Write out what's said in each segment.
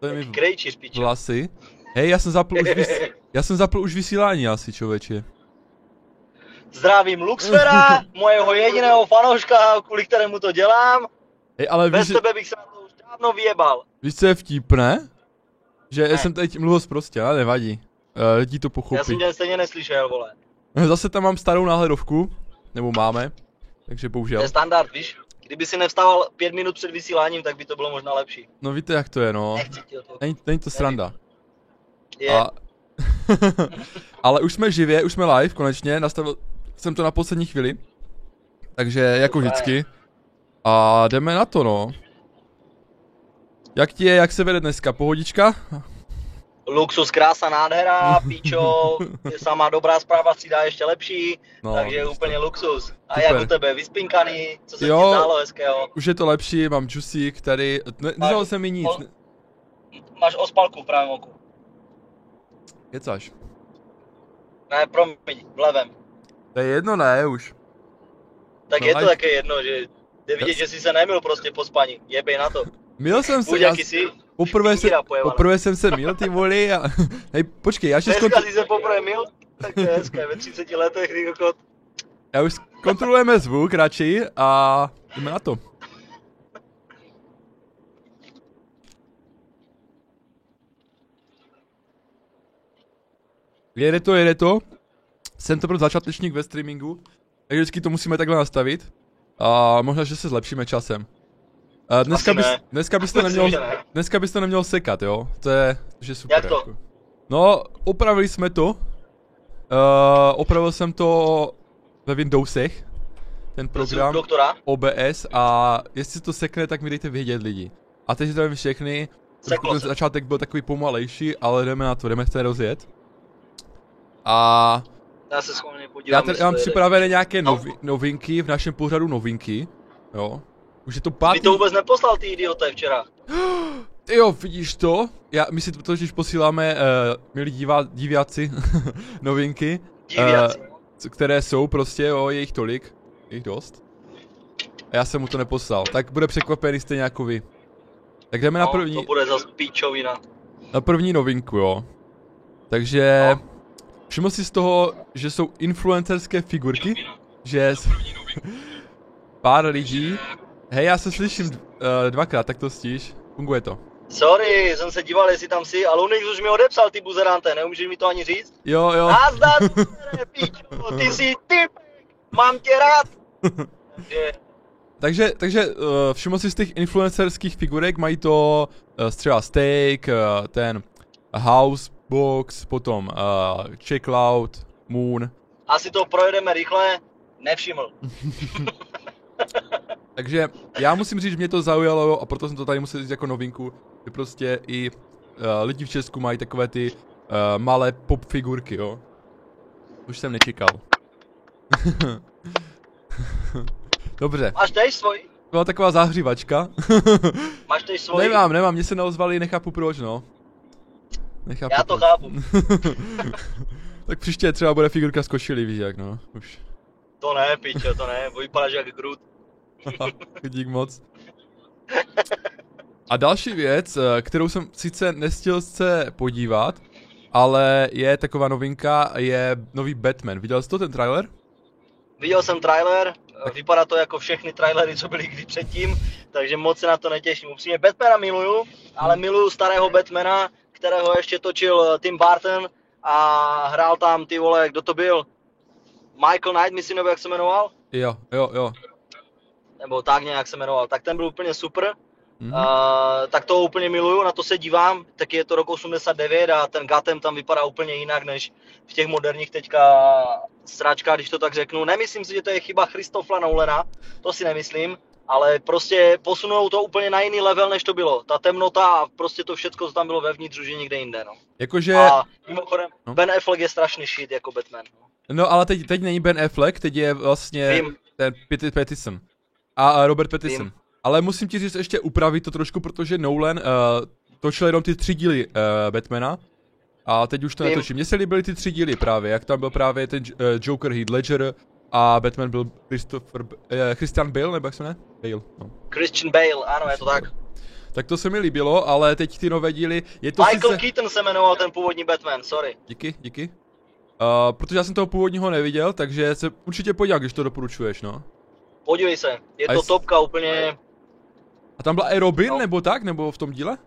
To je mi vlasy. Hej, já jsem zapl už, vys... já jsem zapl už vysílání asi, člověče. Zdravím Luxfera, mojeho jediného fanouška, kvůli kterému to dělám. Hej, ale Bez víš, tebe bych se na to už dávno vyjebal. víš, co je vtipné? Že Ne. jsem teď mluvil prostě, ale nevadí. Uh, lidi to Já pochopí. jsem tě stejně neslyšel, vole. Zase tam mám starou náhledovku, nebo máme, takže To bohužel. je standard, víš? Kdyby si nevstával pět minut před vysíláním, tak by to bylo možná lepší. No víte jak to je, no. Nechci ti o to. Není, není to sranda. Je. A... Ale už jsme živě, už jsme live, konečně, nastavil jsem to na poslední chvíli. Takže jako vždycky. A jdeme na to, no. Jak ti je, jak se vede dneska, pohodička? Luxus, krása, nádhera, píčo, je sama dobrá zpráva si dá ještě lepší, No, takže to. úplně luxus. A Super. jak u tebe, vyspinkaný, co se Jo. ti zdálo hezkého? Už je to lepší, mám džusík tady, ne, nedělal jsem mi nic, ne, Máš ospalku v pravém oku. kecáš. Ne, promiň, v levém. To je jedno, ne, už. Tak No, je to také jedno, že jde vidět, že jsi se nemil prostě po spaní. Jebej na to. Měl jsem se, já, jsi. Poprvé, se, poprvé jsem se měl ty voli a... Hej, počkej, já ještě Dneska zkontr- jsi se poprvé mil? Tak to je hezké, ve 30 letech, kokot. já už kontrolujeme zvuk radši a jdeme na to. Jede to, jede to. Jsem to pro začátečník ve streamingu, takže vždycky to musíme takhle nastavit. A možná, že se zlepšíme časem. A dneska, Asi bys, ne. dneska bys to neměl, že ne. dneska bys to neměl sekat, jo? To je, je super. Jak to? Jako. No, opravili jsme to. Uh, opravil jsem to ve Windowsech, ten program Doktora, OBS a jestli to sekne, tak mi dejte vědět lidi. A teď zdravím všechny. Ten se. začátek byl takový pomalejší, ale jdeme na to, jdeme to rozjet. A já se schválně podívám. já tady mám připravené nějaké No. novi, novinky v našem pořadu novinky. Jo. Už je to Ty pátý. to vůbec neposlal, ty idioté, včera. Ty jo, vidíš to? Já, my si to totiž posíláme, uh, milí divá, diváci, novinky, Diviaci. co- které jsou prostě, jo, je jich tolik, je jich dost. A já jsem mu to neposlal, tak bude překvapený stejně jako vy. Tak jdeme na No, první, to bude zas píčovina. na první novinku, jo. Takže, No. všiml si z toho, že jsou influencerské figurky, že s... pár lidí, hej, já se slyším uh, dvakrát, tak to stíš, funguje to. Sorry, jsem se díval, jestli tam jsi, ale Unix už mi odepsal, ty buzerante, nemůžeš mi to ani říct? Jo, jo. Nazdar, buzere, píčo, ty jsi typ, mám tě rád. Takže, Takže, takže uh, všiml si z těch influencerských figurek, mají to uh, třeba Steak, uh, ten House Box, potom uh, Checkout, Moon. asi to projedeme rychle, nevšiml. Takže já musím říct, že mě to zaujalo a proto jsem to tady musel říct jako novinku, že prostě i uh, lidi v Česku mají takové ty uh, malé pop figurky, jo. Už jsem nečekal. Dobře, Máš tež svůj? byla taková zahřívačka. Máš tež svůj? Nemám, nemám, mě se neozvali, nechápu proč, no. Nechápu Já to proč. chápu. tak příště třeba bude figurka z košily, víš jak, no. Už. To ne, pičo, to ne, vypadáš jak Groot. Dík moc. A další věc, eh, kterou jsem sice nestihl se podívat, ale je taková novinka, je nový Batman. Viděl jsi to, ten trailer? Viděl jsem trailer, vypadá to jako všechny trailery, co byly kdy předtím, takže moc se na to netěším. Upřímně Batmana miluju, ale miluju starého Batmana, kterého ještě točil eh, Tim Burton a hrál tam ty vole, kdo to byl? Michael Knight, myslím, nebo jak se jmenoval? Jo, jo, jo. Nebo tak nějak se jmenoval. Tak ten byl úplně super. Mhm. Uh, tak to úplně miluju, na to se dívám, taky je to rok 89 a ten Gotham tam vypadá úplně jinak než v těch moderních teďka sračkách, když to tak řeknu. Nemyslím si, že to je chyba Christopha Nolana, to si nemyslím, ale prostě posunou to úplně na jiný level, než to bylo. Ta temnota a prostě to všechno, co tam bylo vevnitř, už je někde jinde, no. Jakože, A mimochodem, No. Ben Affleck je strašný shit jako Batman. No. no ale teď, teď není Ben Affleck, teď je vlastně Vím. ten Pit- Pattinson. A, Robert Pattinson. Vím. Ale musím ti říct ještě upravit to trošku, protože Nolan uh, točil jenom ty tři díly uh, Batmana. A teď už to Vím. netočí. Mně se líbily ty tři díly právě, jak tam byl právě ten uh, Joker Heath Ledger a Batman byl Christopher, uh, Christian Bale, nebo jak se jmenuje? Bale, no. Christian Bale, ano, je to tak. Tak to se mi líbilo, ale teď ty nové díly, je to Michael sice... Keaton se jmenoval ten původní Batman, sorry. Díky, díky. Uh, protože já jsem toho původního neviděl, takže se určitě podívám, když to doporučuješ, no. Podívej se, je A to jest- topka úplně, A tam byla i Robin, No. nebo tak, nebo v tom díle?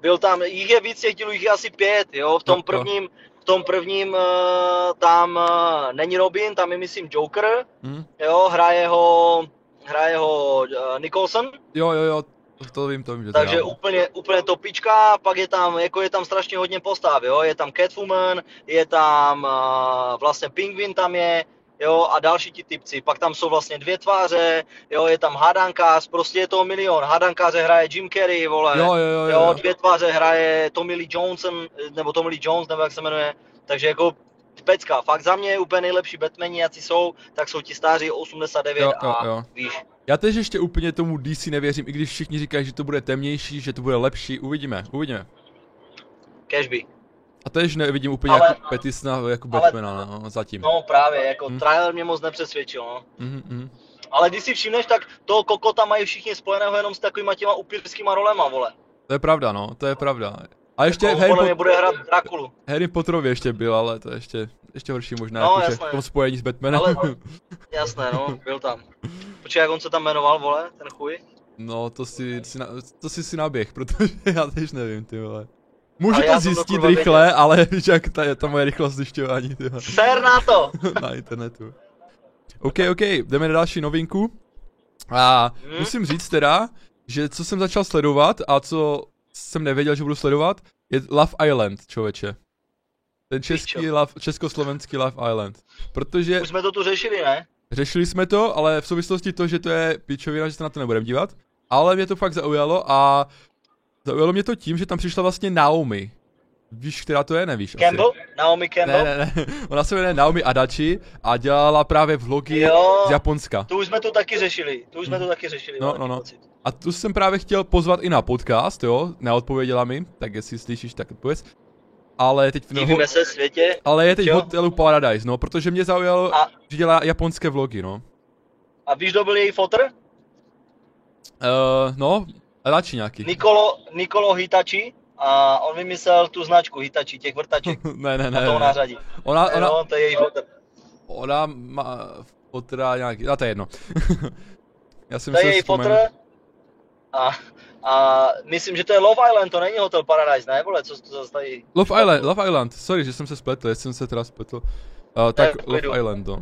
byl tam, jich je víc těch dílů, jich je asi pět, jo, v tom No, no. prvním, v tom prvním eh, tam eh, není Robin, tam je myslím Joker, Hm? jo, hraje ho, hraje ho eh, Nicholson, Jo, jo, jo, to, to vím, to vím, že takže to úplně, úplně topička, pak je tam, jako je tam strašně hodně postav, jo, je tam Catwoman, je tam uh, vlastně Pingvin tam je, jo, a další ti typci, pak tam jsou vlastně dvě tváře, jo, je tam hádankář, prostě je to milion, hádankáře hraje Jim Carrey, vole, Jo, jo, jo, jo, dvě tváře hraje Tommy Lee Johnson, nebo Tommy Lee Jones, nebo jak se jmenuje, takže jako pecka, fakt za mě úplně nejlepší Batmani, jací jsou, tak jsou ti stáří 89 Jo, jo, a jo. víš, Já teď ještě úplně tomu DC nevěřím, i když všichni říkají, že to bude temnější, že to bude lepší, uvidíme, uvidíme. Cashby. A tež nevidím úplně Ale- jako Petisna jako ale- Batmana, no, zatím. No právě, jako Hm. trailer mě moc nepřesvědčil, no. Mhm, mhm. Ale když si všimneš, tak toho kokota mají všichni spojeného jenom s takovýma těma upírskýma rolema, vole. To je pravda, no, to je pravda. A ještě On v Harry, Pot- bude hrát Drakulu. Harry Potterovi ještě byl, ale to je ještě, ještě horší možná, No, jakože jasné. v tom spojení s Batmanem. Ale- Jasné, no, byl tam. Počkej, jak on se tam jmenoval, vole, ten chuj? No, to si, si na, to si si naběh, protože já tež nevím, ty vole. Můžu to zjistit rychle, ale víš jak ta, je ta moje rychlost zjišťování, Ser na to! na internetu. OK, OK, jdeme na další novinku. A Hmm? musím říct teda, že co jsem začal sledovat a co jsem nevěděl, že budu sledovat, je Love Island, člověče. Ten český love, československý Love Island. Protože Už jsme to tu řešili, ne? Řešili jsme to, ale v souvislosti to, že to je pičovina, že se na to nebudeme dívat. Ale mě to fakt zaujalo a zaujalo mě to tím, že tam přišla vlastně Naomi. Víš, která to je? Nevíš Campbell? Naomi asi. Campbell? Ne, ne, ne. Ona se jmenuje Naomi Adachi a dělala právě vlogy Jo. z Japonska. Tu už jsme tu taky řešili, tu už jsme tu taky řešili. No, no, no. pocit. A tu jsem právě chtěl pozvat i na podcast, jo? Neodpověděla mi, tak jestli slyšíš, tak odpověz. Ale teď v Divíme se světě. ale je teď v hotelu Paradise, no, protože mě zaujalo, A, že dělá japonské vlogy, no. a víš, kdo byl její fotr? Uh, no, radši nějaký. Nikolo, Nikolo Hitachi. A on vymyslel tu značku Hitachi, těch vrtaček. ne, ne, ne. to ne. nářadí. Ona, ona, No, to je její fotr. Ona má fotra nějaký, a to je jedno. Já jsem To je její fotr. A, a myslím, že to je Love Island, to není Hotel Paradise, ne? Vole, co to zase tady... Love Island, Love Island, sorry, že jsem se spletl, jestli jsem se teda spletl. Uh, tak v Love. Island, no.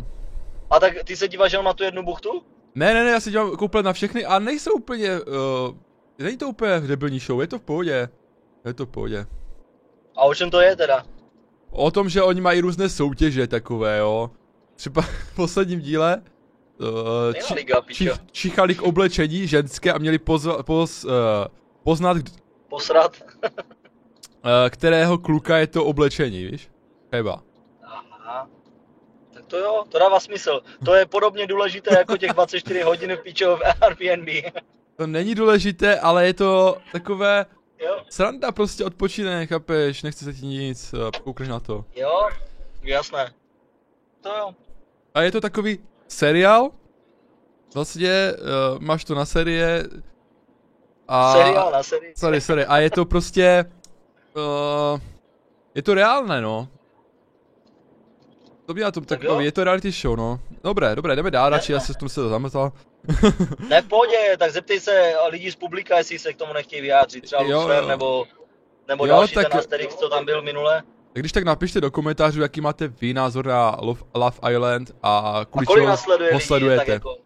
A tak ty se díváš jenom na tu jednu buchtu? Ne, ne, ne, já si dělám komplet na všechny a nejsou úplně, uh, není to úplně debilní show, je to v pohodě. Je to v pohodě. A o čem to je teda? O tom, že oni mají různé soutěže takové, jo. Třeba v posledním díle uh, či, liga, či, čichali k oblečení ženské a měli poz, poz, uh, poznat, Posrat. uh, kterého kluka je to oblečení, víš? Chyba. Aha. Tak to jo, to dává smysl. To je podobně důležité jako těch 24 hodin pičo v Airbnb. To není důležité, ale je to takové jo, sranda prostě odpočíne, chápeš, nechce se ti nic, uh, koukneš na to. jo, jasné. To jo. A je to takový seriál, vlastně uh, máš to na série a... Seriál na sérii. Sorry, sorry, a je to prostě, uh, je to reálné, no. To by na tom Tak takový, jo. je to reality show, no. Dobré, dobré, jdeme dál, radši, já se v tom se to zametal. Ne, v pohodě, tak zeptej se lidí z publika, jestli se k tomu nechtějí vyjádřit. Třeba Jo, Lucifer jo. nebo, nebo Jo, další tak- ten Asterix, co tam byl minule. Tak když tak napište do komentářů, jaký máte vy názor na Love, Love Island a A kvůli kolik čemu ho lidí, tak sledujete. jako,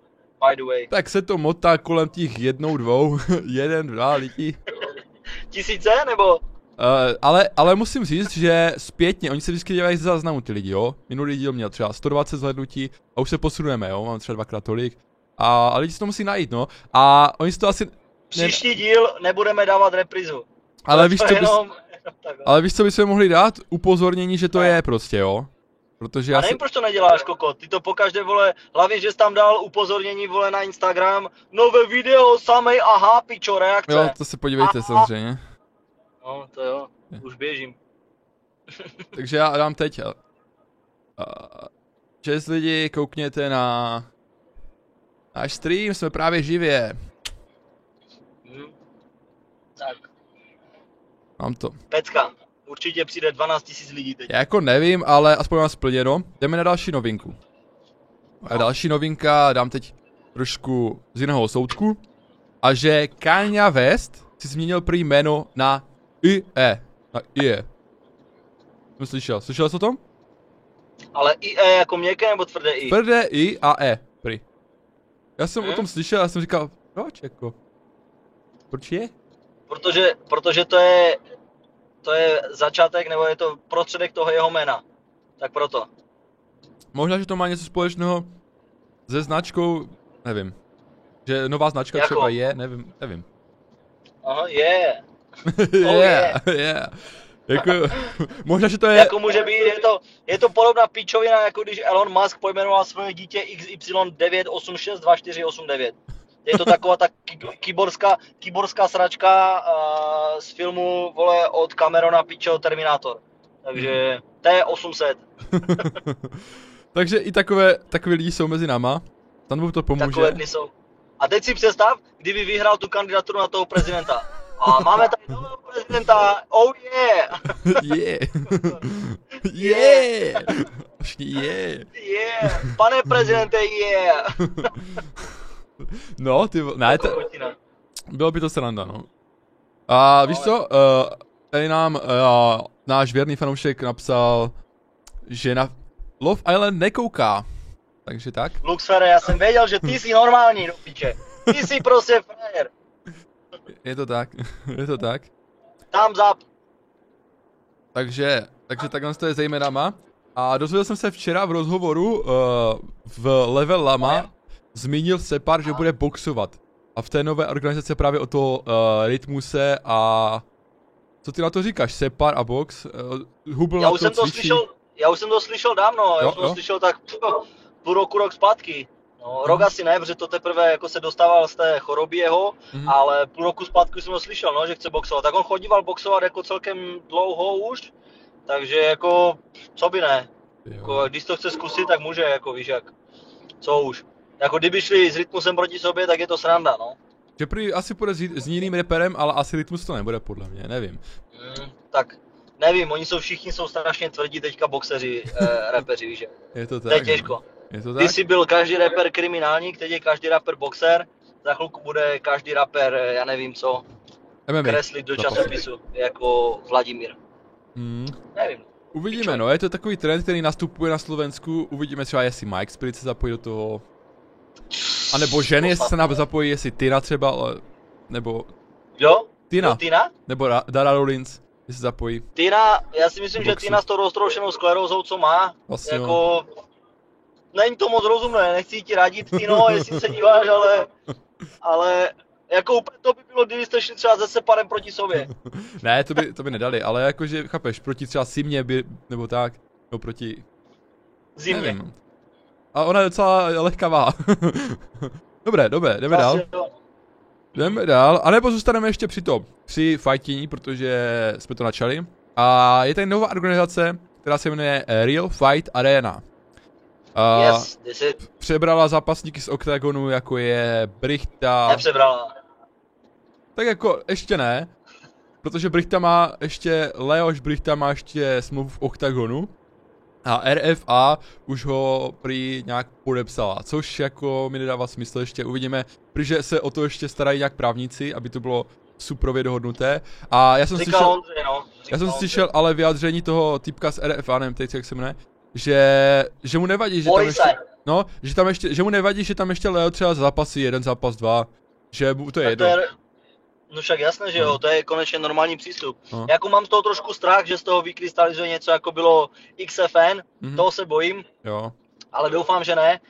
by the way. Tak se to motá kolem těch jednou, dvou, jeden, dva lidí. Tisíce, nebo? Uh, ale, ale musím říct, že zpětně, oni se vždycky dělají ze záznamu ty lidi, jo. Minulý díl měl třeba 120 zhlednutí a už se posunujeme, jo. Mám třeba dvakrát tolik. A, a lidi si to musí najít, no. A oni si to asi... Příští díl nebudeme dávat reprizu. Ale To víš, co bys, jenom, tak, ale víš, co bychom mohli dát? Upozornění, že to No. je prostě, jo. Protože Já já si... nevím, proč to neděláš, koko. Ty to pokaždé, vole, hlavně, že jsi tam dal upozornění, vole, na Instagram. Nové video, samej, aha, pičo, reakce. Jo, to se podívejte A- samozřejmě. No, to jo, už běžím. Takže já dám teď. Uh, čest lidi, koukněte na náš stream, jsme právě živě. Tak, Mám to. pecka. Určitě přijde 12 000 lidí teď. Já jako nevím, ale aspoň mám splněno. Jdeme na další novinku. A další novinka dám teď trošku z jiného soudku. A že Kanye West si změnil prý jméno na IE. Na IE. Jsem slyšel. Slyšel jsi o tom? Ale i E jako měkké nebo tvrdé I? Tvrdé I a E. Prý. Já jsem o Hm? tom slyšel a jsem říkal, proč jako? Proč je? Protože, protože to je, to je začátek nebo je to prostředek toho jeho jména. Tak proto. Možná, že to má něco společného se značkou, nevím. Že nová značka Jako? třeba je, nevím, nevím. Aha, je. yeah, yeah. Jako, možná, že to je, Jako může být, je to, je to podobná pičovina, jako když Elon Musk pojmenoval svoje dítě XY9862489. Je to taková ta ky- kyborská, kyborská sračka uh, z filmu, vole, od Camerona Pičo Terminator. Takže T800. takže i takové, takové lidi jsou mezi náma. Tam to pomůže. Takové dny jsou. A teď si představ, kdyby vyhrál tu kandidaturu na toho prezidenta. A máme tady nového prezidenta, oh yeah! yeah. yeah. Yeah. Yeah! Pane prezidente, yeah! No, ty, ne, to, bylo by to sranda, no. A víš co, uh, tady nám uh, náš věrný fanoušek napsal, že na Love Island nekouká. Takže tak. Luxfere, já jsem věděl, že ty jsi normální, do piče. Ty jsi prostě frajer. Je to tak, je to tak. Tam zap. Takže, takže takhle to je zejména. A dozvěděl jsem se včera v rozhovoru uh, v Level Lama, zmínil Separ, že bude boxovat. A v té nové organizaci právě o to uh, rytmuse a... Co ty na to říkáš? Separ a box? Uh, Hubl Já na už to jsem to cvičí. slyšel, já už jsem to slyšel dávno, já Jo, už jsem to slyšel tak půl roku, rok zpátky. No, rok asi ne, protože to teprve jako se dostával z té choroby jeho, Mhm. ale půl roku zpátky jsem to slyšel, no, že chce boxovat. Tak on chodíval boxovat jako celkem dlouho už, takže jako, co by ne. Jako, když to chce zkusit, tak může, jako víš jak. Co už. Jako kdyby šli s rytmusem proti sobě, tak je to sranda, no. Že prý asi půjde s, s jiným reperem, ale asi rytmus to nebude podle mě, nevím. Mm, tak nevím, oni jsou všichni jsou strašně tvrdí teďka boxeři, eh, repeři, víš. jak. Je to tak. To je no. těžko. Je to Ty tak? jsi byl každý rapper kriminálník, teď je každý rapper boxer, za chvilku bude každý rapper, eh, já nevím co, MMA. kreslit do časopisu, jako Vladimír. Hmm. Nevím. Uvidíme, Pičo. no, je to takový trend, který nastupuje na Slovensku, uvidíme třeba, jestli Mike Spirit se zapojí do toho, a nebo ženy, jestli se nám zapojí, jestli Tina třeba, ale, nebo Jo? Tina, No, Tina? nebo Ra- Dara Rollins, jestli se zapojí. Tina, já si myslím, že Boxu. Tina s tou roztroušenou sklerózou, co má, Vlastně jako... Není to moc rozumné, nechci ti radit, Tino, jestli se díváš, ale... Ale jako úplně to by bylo, kdybyste šli třeba ze separem proti sobě. Ne, to by, to by nedali, ale jakože, chápeš, proti třeba Simě by, nebo tak, no proti, Zimě. nevím. A ona je docela lehkavá. dobré, dobré, jdeme dál. Jo. Jdeme dál, anebo zůstaneme ještě při tom, při fighting, protože jsme to načali. A je tady nová organizace, která se jmenuje Real Fight Arena. A Yes, this it. přebrala zápasníky z OKTAGONu, jako je Brichta. Nepřebrala. Tak jako ještě ne, protože Brichta má ještě, Leoš Brichta má ještě smlouvu v OKTAGONu. A RFA už ho prý nějak podepsala, což jako mi nedává smysl, ještě uvidíme, protože se o to ještě starají nějak právníci, aby to bylo suprově dohodnuté. A já jsem Říkal slyšel, Ondřej, no. Říkal já jsem slyšel ale vyjádření toho typka z RFA, nevím teď jak se jmenuje, že, že mu nevadí, že tam ještě, no, že tam ještě, že mu nevadí, že tam ještě Leo třeba zápasí jeden zápas, dva, že mu to je Tak jedno. to je, no však jasné, že jo, to je konečně normální přístup. No. Jako mám z toho trošku strach, že z toho vykrystalizuje něco jako bylo XFN, Mhm. toho se bojím, Jo, ale doufám, že ne,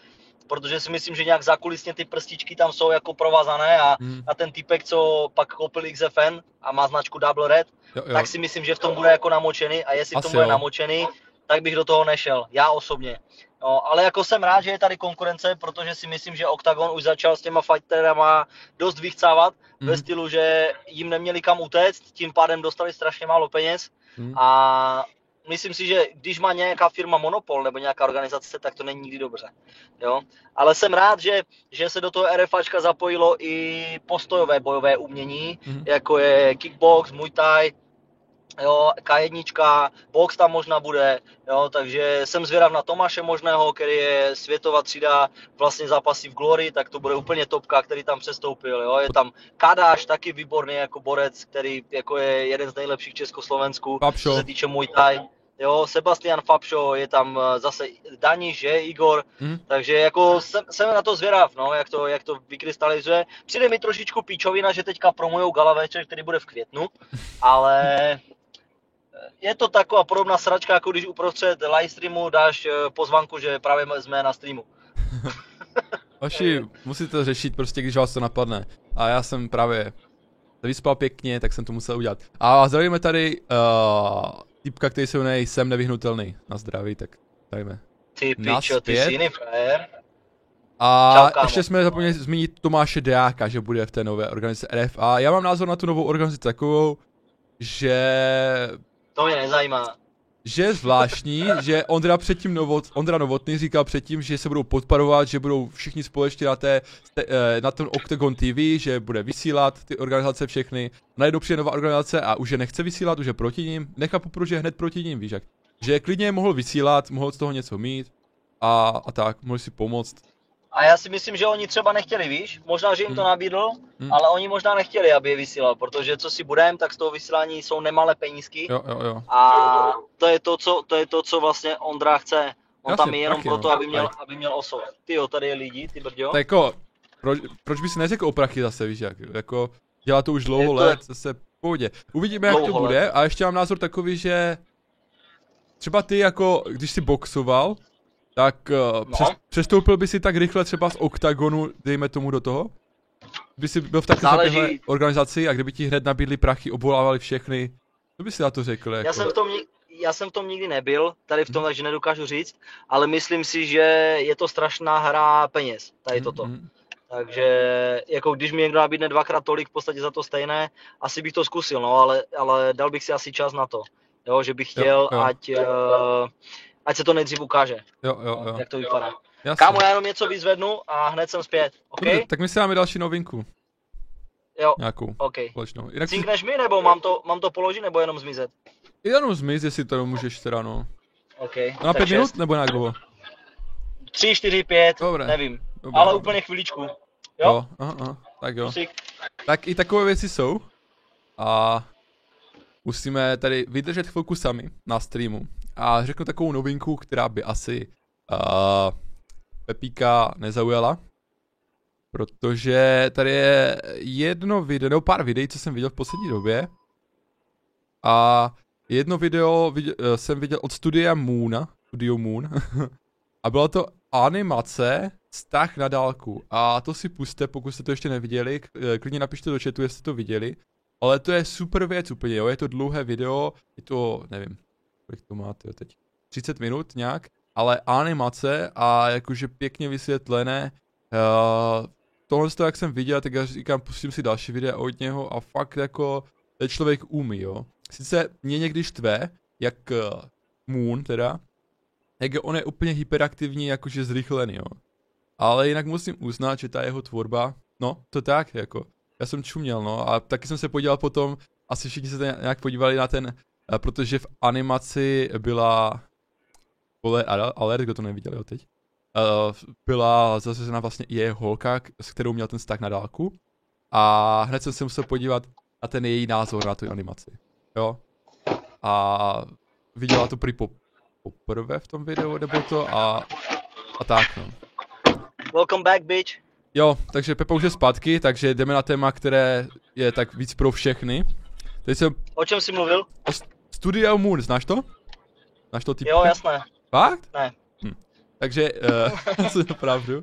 protože si myslím, že nějak zakulisně ty prstičky tam jsou jako provazané a, Mhm. a ten typek, co pak koupil XFN a má značku Double Red, jo, jo. tak si myslím, že v tom bude jako namočený a jestli v tom Asi bude jo. namočený, tak bych do toho nešel, já osobně. No, ale jako jsem rád, že je tady konkurence, protože si myslím, že Octagon už začal s těma fighterama dost vychcávat, Mhm. ve stylu, že jim neměli kam utéct, tím pádem dostali strašně málo peněz Mhm. a myslím si, že když má nějaká firma monopol nebo nějaká organizace, tak to není nikdy dobře. Jo? Ale jsem rád, že, že se do toho RFAčka zapojilo i postojové bojové umění, Mhm. mm-hmm. jako je kickbox, muay thai, jo, K1, box tam možná bude, jo, takže jsem zvědav na Tomáše Možného, který je světová třída vlastně zápasy v Glory, tak to bude úplně topka, který tam přestoupil, jo, je tam Kadáš, taky výborný jako borec, který jako je jeden z nejlepších v Československu, Fabšo. co se týče Muay Thai. Jo, Sebastian Fabšo, je tam eh, zase Daniš, že, Igor, Mhm. takže jako jsem, jsem na to zvědav, no, jak to, jak to vykrystalizuje. Přijde mi trošičku píčovina, že teďka promujou gala večer, který bude v květnu, ale je to taková podobná sračka, jako když uprostřed live streamu dáš eh, pozvanku, že právě jsme na streamu. Vaši musíte to řešit prostě, když vás to napadne. A já jsem právě se vyspal pěkně, tak jsem to musel udělat. A zdravíme tady uh, typka, který se jmenuje Jsem nevyhnutelný. Na zdraví, tak dajme. Ty pičo, ty jsi jiný frajer. A Čau, kámo. ještě jsme zapomněli zmínit Tomáše Deáka, že bude v té nové organizaci RFA. Já mám názor na tu novou organizaci takovou, že To mě nezajímá. že je zvláštní, že Ondra předtím Novot, Ondra Novotný říkal předtím, že se budou podporovat, že budou všichni společně na, té, té, eh, na tom Octagon TV, že bude vysílat ty organizace všechny. Najednou přijde nová organizace a už je nechce vysílat, už je proti ním. Nechápu, proč je hned proti ním, víš jak. Že klidně mohl vysílat, mohl z toho něco mít a, a tak, mohl si pomoct. A já si myslím, že oni třeba nechtěli, víš? Možná, že jim to Hmm. nabídl, Hmm. ale oni možná nechtěli, aby je vysílal, protože co si budem, tak z toho vysílání jsou nemalé penízky. Jo, jo, jo. A to je to, co, to je to, co vlastně Ondra chce. On Jasně, tam je jenom taky, proto, no. aby měl, aby měl oso. Ty jo, tady je lidi, ty brďo. Tak jako, proč, proč by si neřekl o prachy zase, víš jak, jako, dělá to už Je dlouho to- let, zase pohodě. Uvidíme, jak to bude, a ještě mám názor takový, že třeba ty jako, když jsi boxoval, tak uh, přes, přestoupil by si tak rychle třeba z oktagonu, dejme tomu do toho? By si byl v takové organizaci a kdyby ti hned nabídli prachy, obvolávali všechny, co by si na to řekl? Jako? Já jsem v tom, já jsem v tom nikdy nebyl, tady v tom, takže nedokážu říct, ale myslím si, že je to strašná hra peněz, tady toto. Mm, mm. Takže jako když mi někdo nabídne dvakrát tolik v podstatě za to stejné, asi bych to zkusil, no, ale, ale dal bych si asi čas na to. Jo, že bych Jo, chtěl, jo. ať, uh, ať se to nejdřív ukáže, Jo, jo, jo. jak to vypadá. Jasně. Kámo, já jenom něco vyzvednu a hned jsem zpět, OK? Dobře, tak my si dáme další novinku, Jo, nějakou OK. společnou. Jinak si Cinkneš mi, nebo mám to, mám to položit, nebo jenom zmizet? jenom zmiz, jestli to můžeš teda, no. OK. Na tak pět minut nebo nějak dlouho? Tři, čtyři, pět, Dobré. nevím. Dobré, Ale dobré. úplně chviličku. Jo? Jo, aha, aha, tak jo. Musík. Tak i takové věci jsou. A musíme tady vydržet chvilku sami na streamu. A řeknu takovou novinku, která by asi uh, Pepíka nezaujala. Protože tady je jedno video, nebo pár videí, co jsem viděl v poslední době. A jedno video viděl, eh, jsem viděl od studia Moon, Studio Moon. a byla to animace Vztah na dálku. A to si puste, pokud jste to ještě neviděli. eh, Klidně napište do chatu, jestli to viděli. Ale to je super věc úplně, jo. Je to dlouhé video, je to, nevím, kolik to máte teď. 30 minut nějak, ale animace a jakože pěkně vysvětlené. Uh, tohle toho, jak jsem viděl, tak já říkám, pustím si další videa od něho a fakt jako ten člověk umí, jo. Sice mě někdy štve, jak uh, Moon teda, jak on je úplně hyperaktivní, jakože zrychlený, jo. Ale jinak musím uznat, že ta jeho tvorba, no, to tak, jako, já jsem čuměl, no, a taky jsem se podíval potom, asi všichni se nějak podívali na ten, protože v animaci byla, vole, ale- alert, kdo to neviděl, jo, teď, uh, byla zařazena vlastně i jeho holka, s kterou měl ten vztah na dálku, a hned jsem se musel podívat na ten její názor na tu animaci, jo, a viděla to prý po, poprvé v tom videu, nebo to, a, a tak, no. Welcome back, bitch. Jo, takže Pepa už je zpátky, takže jdeme na téma, které je tak víc pro všechny. Teď jsem O čem jsi mluvil? Studio Moon, znáš to? Znáš to typ? Jo, jasné. Fakt? Ne. Hm. Takže, uh, pravdu.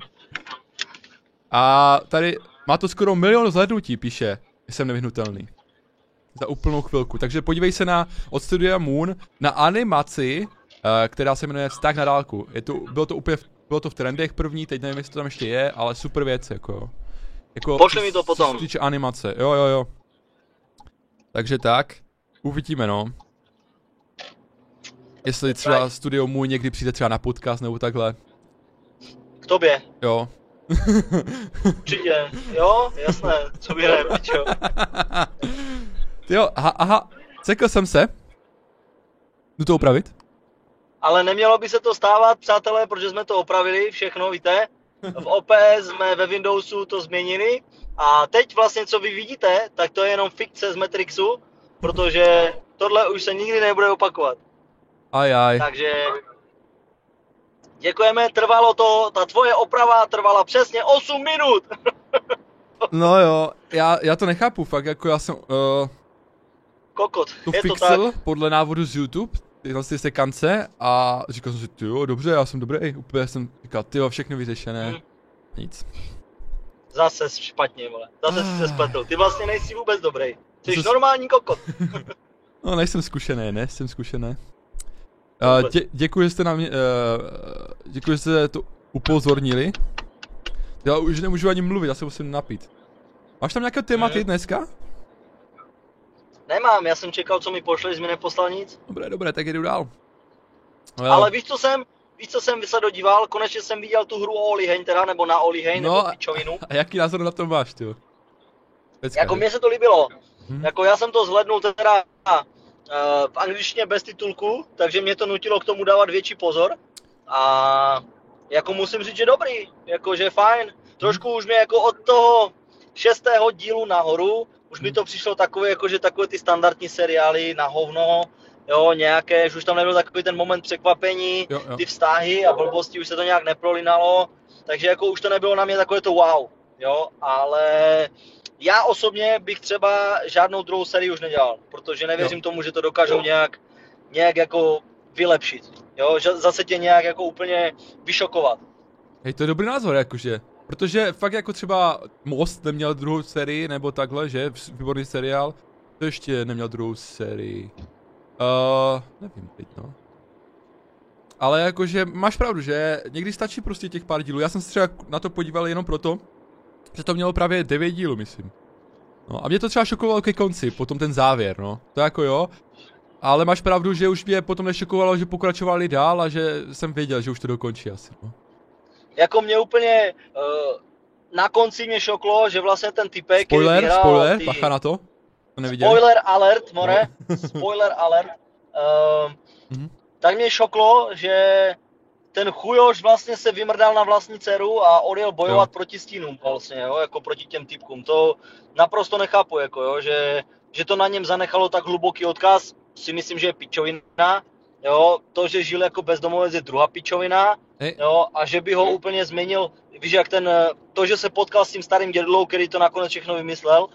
A tady má to skoro milion zhlednutí, píše. Jsem nevyhnutelný. Za úplnou chvilku. Takže podívej se na od Studia Moon na animaci, uh, která se jmenuje Vztah na dálku. Je to, bylo to úplně, v- bylo to v trendech první, teď nevím, jestli to tam ještě je, ale super věc, jako. Jako, Pošli mi to potom. Co se týče animace, jo, jo, jo. Takže tak, uvidíme, no. Jestli třeba studio můj někdy přijde třeba na podcast nebo takhle. K tobě. Jo. Určitě. Jo, jasné. Co by ne, pičo. Jo, aha, aha. Cekl jsem se. Jdu to upravit? Ale nemělo by se to stávat, přátelé, protože jsme to opravili, všechno, víte. V OPS jsme ve Windowsu to změnili a teď vlastně, co vy vidíte, tak to je jenom fikce z Matrixu, protože tohle už se nikdy nebude opakovat. Aj, aj. Takže děkujeme, trvalo to, ta tvoje oprava trvala přesně 8 minut. No jo, já, já to nechápu, fakt jako já jsem uh, Kokot, to je to fixl tak. podle návodu z YouTube, tyhle ty sekance a říkal jsem si, ty jo, dobře, já jsem dobrý, úplně jsem říkal, ty jo, všechno vyřešené, Hm. nic. Zase špatně, vole. Zase si se spletl. Ty vlastně nejsi vůbec dobrý. Jsi normální kokot. No, nejsem zkušený, ne, jsem zkušený. Uh, dě, děkuji, že jste na mě, uh, děkuji, že jste to upozornili. Já už nemůžu ani mluvit, já se musím napít. Máš tam nějaké téma ty Mhm. dneska? Nemám, já jsem čekal, co mi pošleš, jsi mi neposlal nic. Dobré, dobré, tak jdu dál. No, Ale víš, co jsem, víš, co jsem se dodíval? Konečně jsem viděl tu hru o Oli Hein, teda, nebo na Oli Hein, No, nebo pičovinu. A jaký názor na to máš, ty? Jako mně se to líbilo. Hm. Jako já jsem to zhlednul teda v angličtině bez titulku, takže mě to nutilo k tomu dávat větší pozor. A jako musím říct, že dobrý, jako že fajn. Trošku už mě jako od toho šestého dílu nahoru, už mi to přišlo takové, jako že takové ty standardní seriály na hovno, jo, nějaké, že už tam nebyl takový ten moment překvapení, Jo, jo. ty vztahy a blbosti, už se to nějak neprolinalo, takže jako už to nebylo na mě takové to wow, jo, ale já osobně bych třeba žádnou druhou sérii už nedělal, protože nevěřím tomu, že to dokážou nějak, nějak jako vylepšit, jo, že zase tě nějak jako úplně vyšokovat. Hej, to je dobrý názor, jakože. Protože fakt jako třeba Most neměl druhou sérii, nebo takhle, že? Výborný seriál. To ještě neměl druhou sérii. Uh, nevím teď, no. Ale jakože máš pravdu, že někdy stačí prostě těch pár dílů. Já jsem se třeba na to podíval jenom proto, že to mělo právě 9 dílů, myslím. No a mě to třeba šokovalo ke konci, potom ten závěr, no. To jako jo. Ale máš pravdu, že už mě potom nešokovalo, že pokračovali dál a že jsem věděl, že už to dokončí asi, no. Jako mě úplně uh, na konci mě šoklo, že vlastně ten typek, který Spoiler, vyhrál spoiler, ty... bacha na to. To neviděli? Spoiler alert, more, spoiler alert. Uh, Mhm. tak mě šoklo, že ten chujoš vlastně se vymrdal na vlastní dceru a odjel bojovat Jo. proti stínům vlastně, jo, jako proti těm typkům. To naprosto nechápu, jako jo, že, že to na něm zanechalo tak hluboký odkaz, si myslím, že je pičovina, jo, to, že žil jako bezdomovec je druhá pičovina, jo, a že by ho úplně změnil, víš, jak ten, to, že se potkal s tím starým dědlou, který to nakonec všechno vymyslel,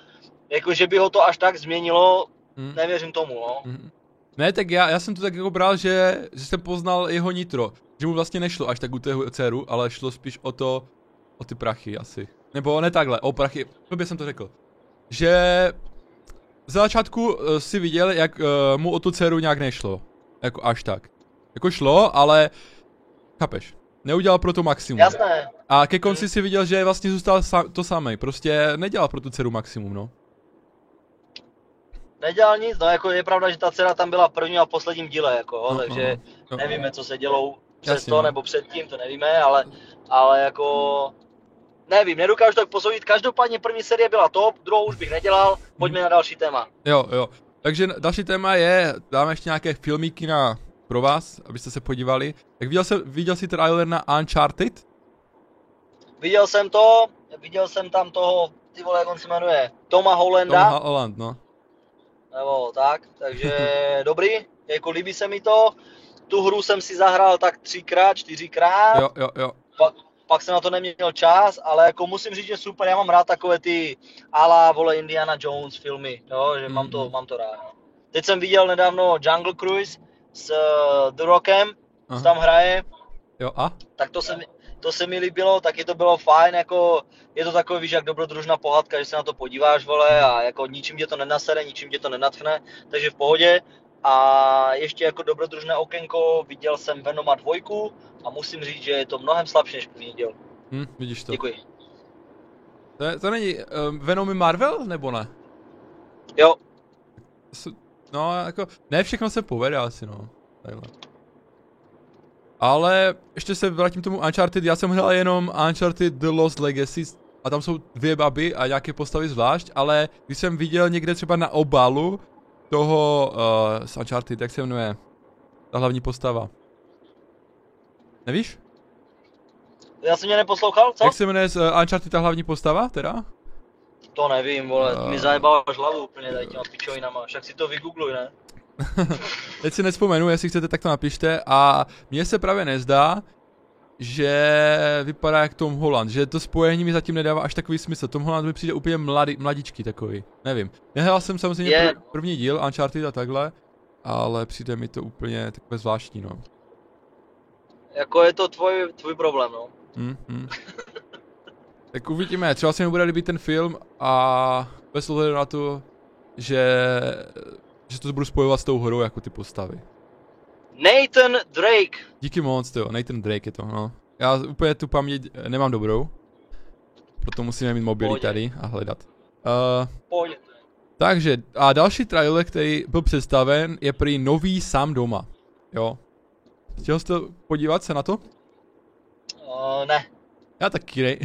jako, že by ho to až tak změnilo, Hm. nevěřím tomu, no. Mhm. Ne, tak já, já jsem to tak jako bral, že, že jsem poznal jeho nitro. Že mu vlastně nešlo až tak u té dceru, ale šlo spíš o to, o ty prachy asi. Nebo ne takhle, o prachy, blbě jsem to řekl. Že v začátku uh, si viděl, jak uh, mu o tu dceru nějak nešlo. Jako až tak. Jako šlo, ale chápeš. Neudělal pro to maximum. Jasné, A ke konci si viděl, že vlastně zůstal sa- to samý. Prostě nedělal pro tu dceru maximum, no. nedělal nic, no jako je pravda, že ta dcera tam byla v prvním a posledním díle, jako, No, takže no, no. nevíme, co se dělo přes Jasně, to no. nebo předtím, to nevíme, ale, ale jako nevím, nedokážu tak posoudit. Každopádně první série byla top, druhou už bych nedělal, pojďme na další téma. Jo, jo. Takže další téma je, dáme ještě nějaké filmíky na, pro vás, abyste se podívali. Tak viděl, se, viděl jsi trailer na Uncharted? Viděl jsem to, viděl jsem tam toho, ty vole, jak on se jmenuje, Toma Tom Hollanda, Holland, no. nebo tak, takže dobrý, jako líbí se mi to. Tu hru jsem si zahrál tak třikrát, čtyřikrát. Jo, jo, jo. pak, pak jsem na to neměl čas, ale jako musím říct, že super, já mám rád takové ty ala, vole, Indiana Jones filmy, jo, že mám to, Mhm. mám to rád. Teď jsem viděl nedávno Jungle Cruise s uh, The Rockem, Aha. co tam hraje, Jo, a? tak to se, mi, to se mi líbilo, taky to bylo fajn, jako je to takový, víš, jak dobrodružná pohádka, že se na to podíváš, vole, a jako ničím tě to nenasere, ničím tě to nenatchne, takže v pohodě. A ještě jako dobrodružné okénko viděl jsem Venoma dvojku a musím říct, že je to mnohem slabší než první díl. Hm, vidíš to. Děkuji. To, je, to není um, Venomy Marvel, nebo ne? Jo, No, jako, ne všechno se povede asi, no. Takhle. Ale ještě se vrátím k tomu Uncharted, já jsem hrál jenom Uncharted The Lost Legacy a tam jsou dvě baby a nějaké postavy zvlášť, ale když jsem viděl někde třeba na obalu toho uh, z Uncharted, jak se jmenuje, ta hlavní postava. Nevíš? Já jsem mě neposlouchal, co? Jak se jmenuje z uh, Uncharted ta hlavní postava, teda? To nevím, vole, ty mi zajebáváš hlavu úplně tady těma pičovinama, však si to vygoogluj, ne? Teď si nespomenu, jestli chcete, tak to napište. A mně se právě nezdá, že vypadá jak Tom Holland, že to spojení mi zatím nedává až takový smysl. Tom Holland mi přijde úplně mladý, mladičký takový, nevím. Nehrál jsem samozřejmě Je. pr- první díl Uncharted a takhle, ale přijde mi to úplně takové zvláštní, no. Jako je to tvoj, tvůj problém, no. Hm, hm. tak uvidíme, třeba se mi bude líbit ten film a bez ohledu na to, že, že to budu spojovat s tou hrou jako ty postavy. Nathan Drake. Díky moc, jo, Nathan Drake je to, no. Já úplně tu paměť eh, nemám dobrou, proto musíme mít mobily Pohodě. tady a hledat. Uh, Pojď. takže, a další trailer, který byl představen, je prý nový sám doma, jo. Chtěl jste podívat se na to? Uh, ne. Já taky ne,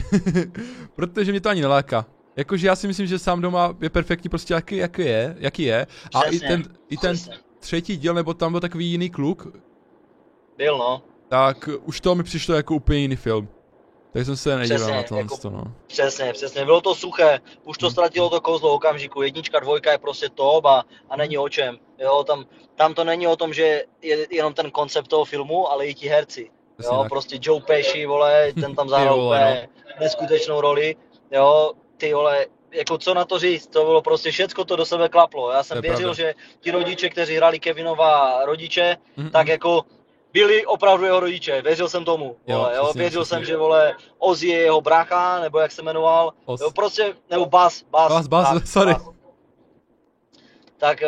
protože mě to ani neláká. Jakože já si myslím, že sám doma je perfektní prostě jaký, jaký je, jaký je. A i Přesně, ten, i ten Přesně. Třetí díl, nebo tam byl takový jiný kluk, Byl, no. tak už to mi přišlo jako úplně jiný film. Tak jsem se nedíval Přesně, na to, jako- to no. Přesně, přesně. Bylo to suché. Už to Hmm. ztratilo to kouzlo okamžiku. Jednička, dvojka je prostě top a, a není o čem. Jo, tam, tam to není o tom, že je jenom ten koncept toho filmu, ale i ti herci. Přesně Jo, tak. prostě Joe Pesci, vole, ten tam zahrál úplně neskutečnou roli. Jo, ty vole, jako co na to říct, to bylo prostě všecko to do sebe klaplo. Já jsem věřil, pravda. že ti rodiče, kteří hráli Kevinova rodiče, Mm, tak jako byli opravdu jeho rodiče, věřil jsem tomu, Jo, vole, jo, věřil přesně. jsem, že vole, Ozzy je jeho brácha, nebo jak se jmenoval, Os. jo, prostě, nebo Bas, Bas, Bas, Bas, tak, sorry. Bas. Tak eh,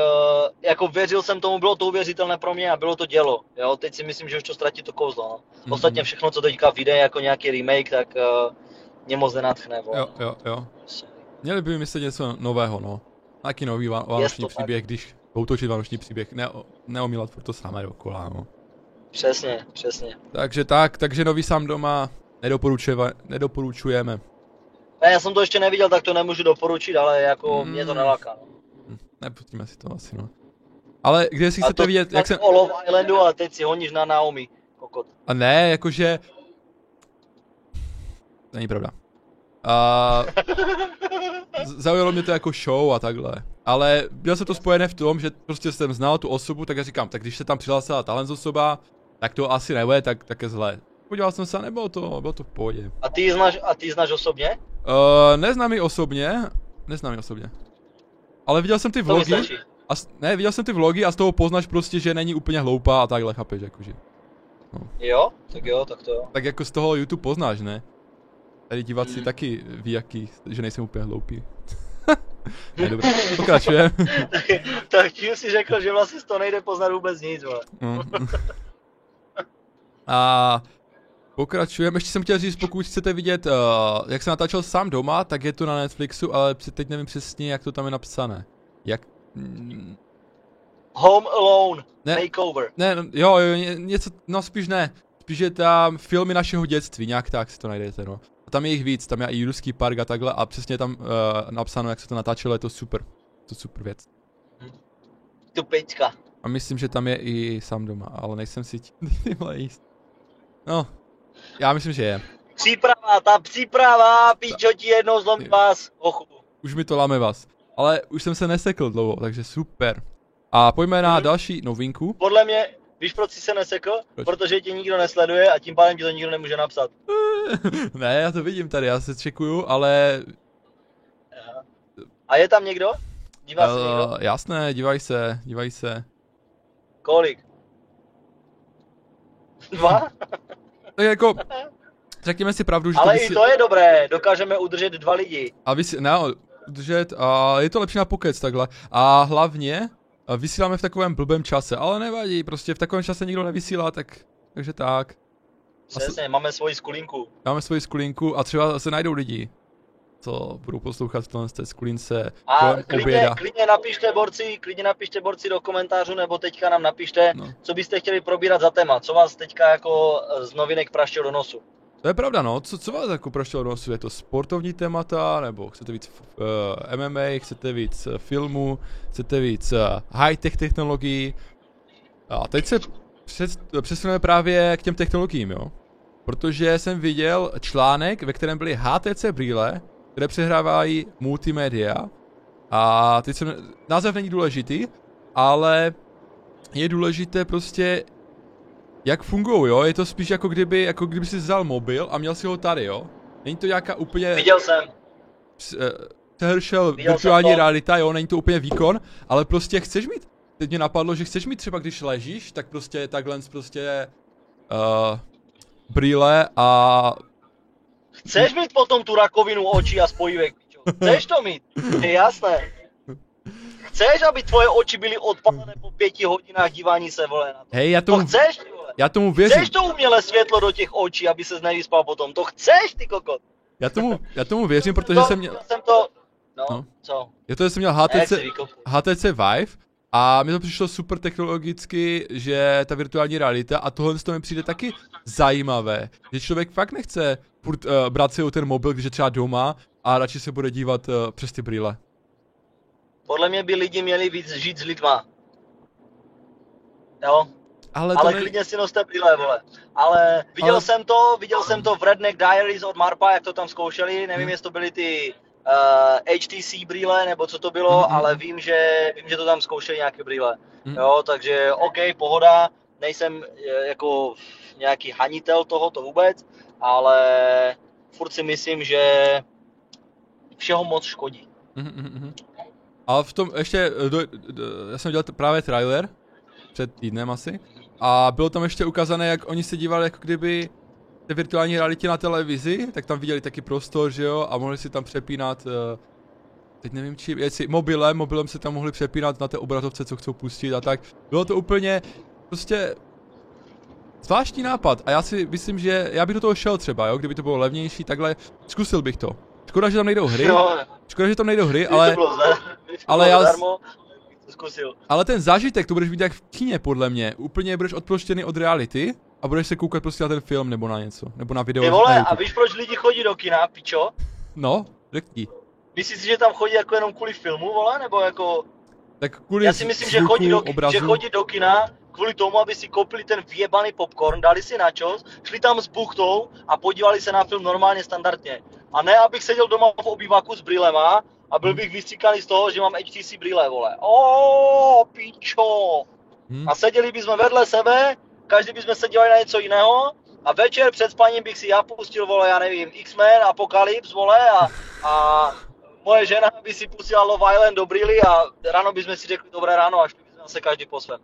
jako věřil jsem tomu, bylo to uvěřitelné pro mě a bylo to dělo, jo, teď si myslím, že už to ztratí to kouzlo, no. Mm, Ostatně všechno, co teďka vyjde jako nějaký remake, tak uh, mě moc nenatchne, vole. Jo, jo, jo. Měli by myslet něco nového, no. Nějaký nový vá- vánoční to tak. příběh, když poutočit vánoční příběh, ne, neomílat furt to samé dokola, no. Přesně, přesně. Takže tak, takže nový sám doma nedoporučujeme, nedoporučujeme. Ne, já jsem to ještě neviděl, tak to nemůžu doporučit, ale jako Mm. mě to neláká. No. Hm, nepustíme si to asi, no. Ale kde si A chcete to vidět, jak jsem... o Love Islandu, ale teď si honíš na Naomi, kokot. A ne, jakože... To není pravda. A... Zaujalo mě to jako show a takhle. Ale bylo se to spojené v tom, že prostě jsem znal tu osobu, tak já říkám, tak když se tam přihlásila tahle osoba, tak to asi nebude tak, tak je zlé. Podíval jsem se a nebylo to, bylo to v pohodě. A ty ji znáš, a ty znáš osobně? Uh, neznám ji osobně, neznám ji osobně. Ale viděl jsem ty To vlogy, a ne, viděl jsem ty vlogy a z toho poznáš prostě, že není úplně hloupá a takhle, chápeš, jakože. Jo? Tak jo, tak to jo. Tak jako z toho YouTube poznáš, ne? Tady diváci Mm. taky ví, jaký, že nejsem úplně hloupý. ne, dobré, pokračujeme. tak tím si řekl, že vlastně toho nejde poznat vůbec nic, vole. No. A pokračujeme. Ještě jsem chtěl říct, pokud chcete vidět, uh, jak se natáčel sám doma, tak je to na Netflixu, ale teď nevím přesně, jak to tam je napsané. Jak... mm, Home Alone, Ne. Makeover. Ne, no, jo, jo, ně- něco, no spíš ne. Spíš je tam filmy našeho dětství, nějak tak si to najdete, no. Tam je jich víc, tam je i Jurský park a takhle a přesně tam uh, napsáno, jak se to natáčelo, je to super. To super věc. Tu pejčka. A myslím, že tam je i sám doma, ale nejsem si tím tímhle jist. No, já myslím, že je. Příprava, ta příprava, píčo ti jednou zlomí Jo. vás, ochu. Už mi to lame vás. Ale už jsem se nesekl dlouho, takže super. A pojďme na Mhm. další novinku. Podle mě, víš proč jsi se nesekl? Proč? Protože tě nikdo nesleduje a tím pádem ti to nikdo nemůže napsat. ne, já to vidím tady, já se čekuju, ale A je tam někdo? Dívá se někdo? uh, jasné, dívaj se, dívaj se. Kolik? Dva? Tak jako, řekněme si pravdu, že Ale to i vysí... to je dobré, dokážeme udržet dva lidi. A vysí... Ne, udržet, a je to lepší na pokec takhle. A hlavně vysíláme v takovém blbém čase, ale nevadí, prostě v takovém čase nikdo nevysílá, tak... Takže tak. Přesně, máme svoji skulinku. Máme svoji skulinku a třeba se najdou lidi. co budou poslouchat v tomhle skulince A klidně, oběda. klidně napište borci, klidně napište borci do komentářů, nebo teďka nám napište, No. co byste chtěli probírat za téma, co vás teďka jako z novinek praštil do nosu. To je pravda, no. Co, co vás jako prošlo do nosu? Je to sportovní témata, nebo chcete víc uh, MMA, chcete víc uh, filmu, chcete víc uh, high-tech technologií? A teď se přes, přesuneme právě k těm technologiím, jo. Protože jsem viděl článek, ve kterém byly HTC brýle, které přehrávají multimédia. A teď jsem, název není důležitý, ale je důležité prostě jak fungují, jo? Je to spíš jako kdyby, jako kdyby si vzal mobil a měl si ho tady, jo? Není to nějaká úplně Viděl jsem, eh, přehršel virtuální to. realita, jo? Není to úplně výkon, ale prostě chceš mít, teď mě napadlo, že chceš mít třeba, když ležíš, tak prostě takhle prostě uh, brýle a chceš mít potom tu rakovinu očí a spojivek, pičo? Chceš to mít? Je jasné. Chceš, aby tvoje oči byly odpalené po pěti hodinách dívání se, vole, na to? hej, já To tomu, chceš, ty vole? Já tomu věřím, Chceš to umělé světlo do těch očí, aby se nevyspal potom? To chceš, ty kokot? já tomu, já tomu věřím, protože to, jsem měl, jsem to... No, No. co? je to, že jsem měl HTC. HTC Vive a mi to přišlo super technologicky, že ta virtuální realita a tohle to mi přijde taky zajímavé, že člověk fakt nechce furt uh, brát si ten mobil, když je třeba doma a radši se bude dívat uh, přes ty brýle. Podle mě by lidi měli víc žít s lidma. Jo, Ale ale ne... klidně si noste brýle, vole. Ale viděl Ale- jsem to, viděl jsem to v Redneck Diaries od Marpa, jak to tam zkoušeli, nevím, Hmm. jestli to byly ty uh, HTC brýle, nebo co to bylo, mhm. ale vím že, vím, že to tam zkoušeli nějaké brýle. Mhm. Jo, takže OK, pohoda, nejsem eh, jako nějaký hanitel toho, to vůbec, ale furt si myslím, že všeho moc škodí. Mhm, mhm, mhm. Ale v tom ještě, eh, do, do, já jsem dělal právě trailer, před týdnem asi, a bylo tam ještě ukázané, jak oni se dívali jako kdyby té virtuální realitě na televizi, tak tam viděli taky prostor, že jo, a mohli si tam přepínat, eh, teď nevím čím, jestli mobilem, mobilem se tam mohli přepínat na té obrazovce, co chcou pustit a tak. Bylo to úplně, prostě zvláštní nápad a já si myslím, že já bych do toho šel třeba, jo, kdyby to bylo levnější, takhle, zkusil bych to. Škoda, že tam nejdou hry, škoda, že tam nejdou hry, ale... ale já zkusil. Ale ten zážitek, to budeš mít jak v kině, podle mě. Úplně budeš odproštěný od reality a budeš se koukat prostě na ten film nebo na něco. Nebo na video Ty vole, a víš proč lidi chodí do kina, pičo? No, řekni. Myslíš si, že tam chodí jako jenom kvůli filmu, vole, nebo jako... Tak kvůli Já si myslím, že chodí, do, obrazu. že chodí do kina kvůli tomu, aby si koupili ten vyjebaný popcorn, dali si načos, šli tam s buchtou a podívali se na film normálně, standardně. A ne, abych seděl doma v obývaku s brýlema a byl bych vystříkaný z toho, že mám HTC brýle, vole. O, pičo. Hm? A seděli bychom vedle sebe, každý bychom se dívali na něco jiného a večer před spaním bych si já pustil, vole, já nevím, X-Men, Apocalypse, vole, a, a moje žena by si pustila Love Island do brýly a ráno bychom si řekli dobré ráno a šli bychom zase každý po svém.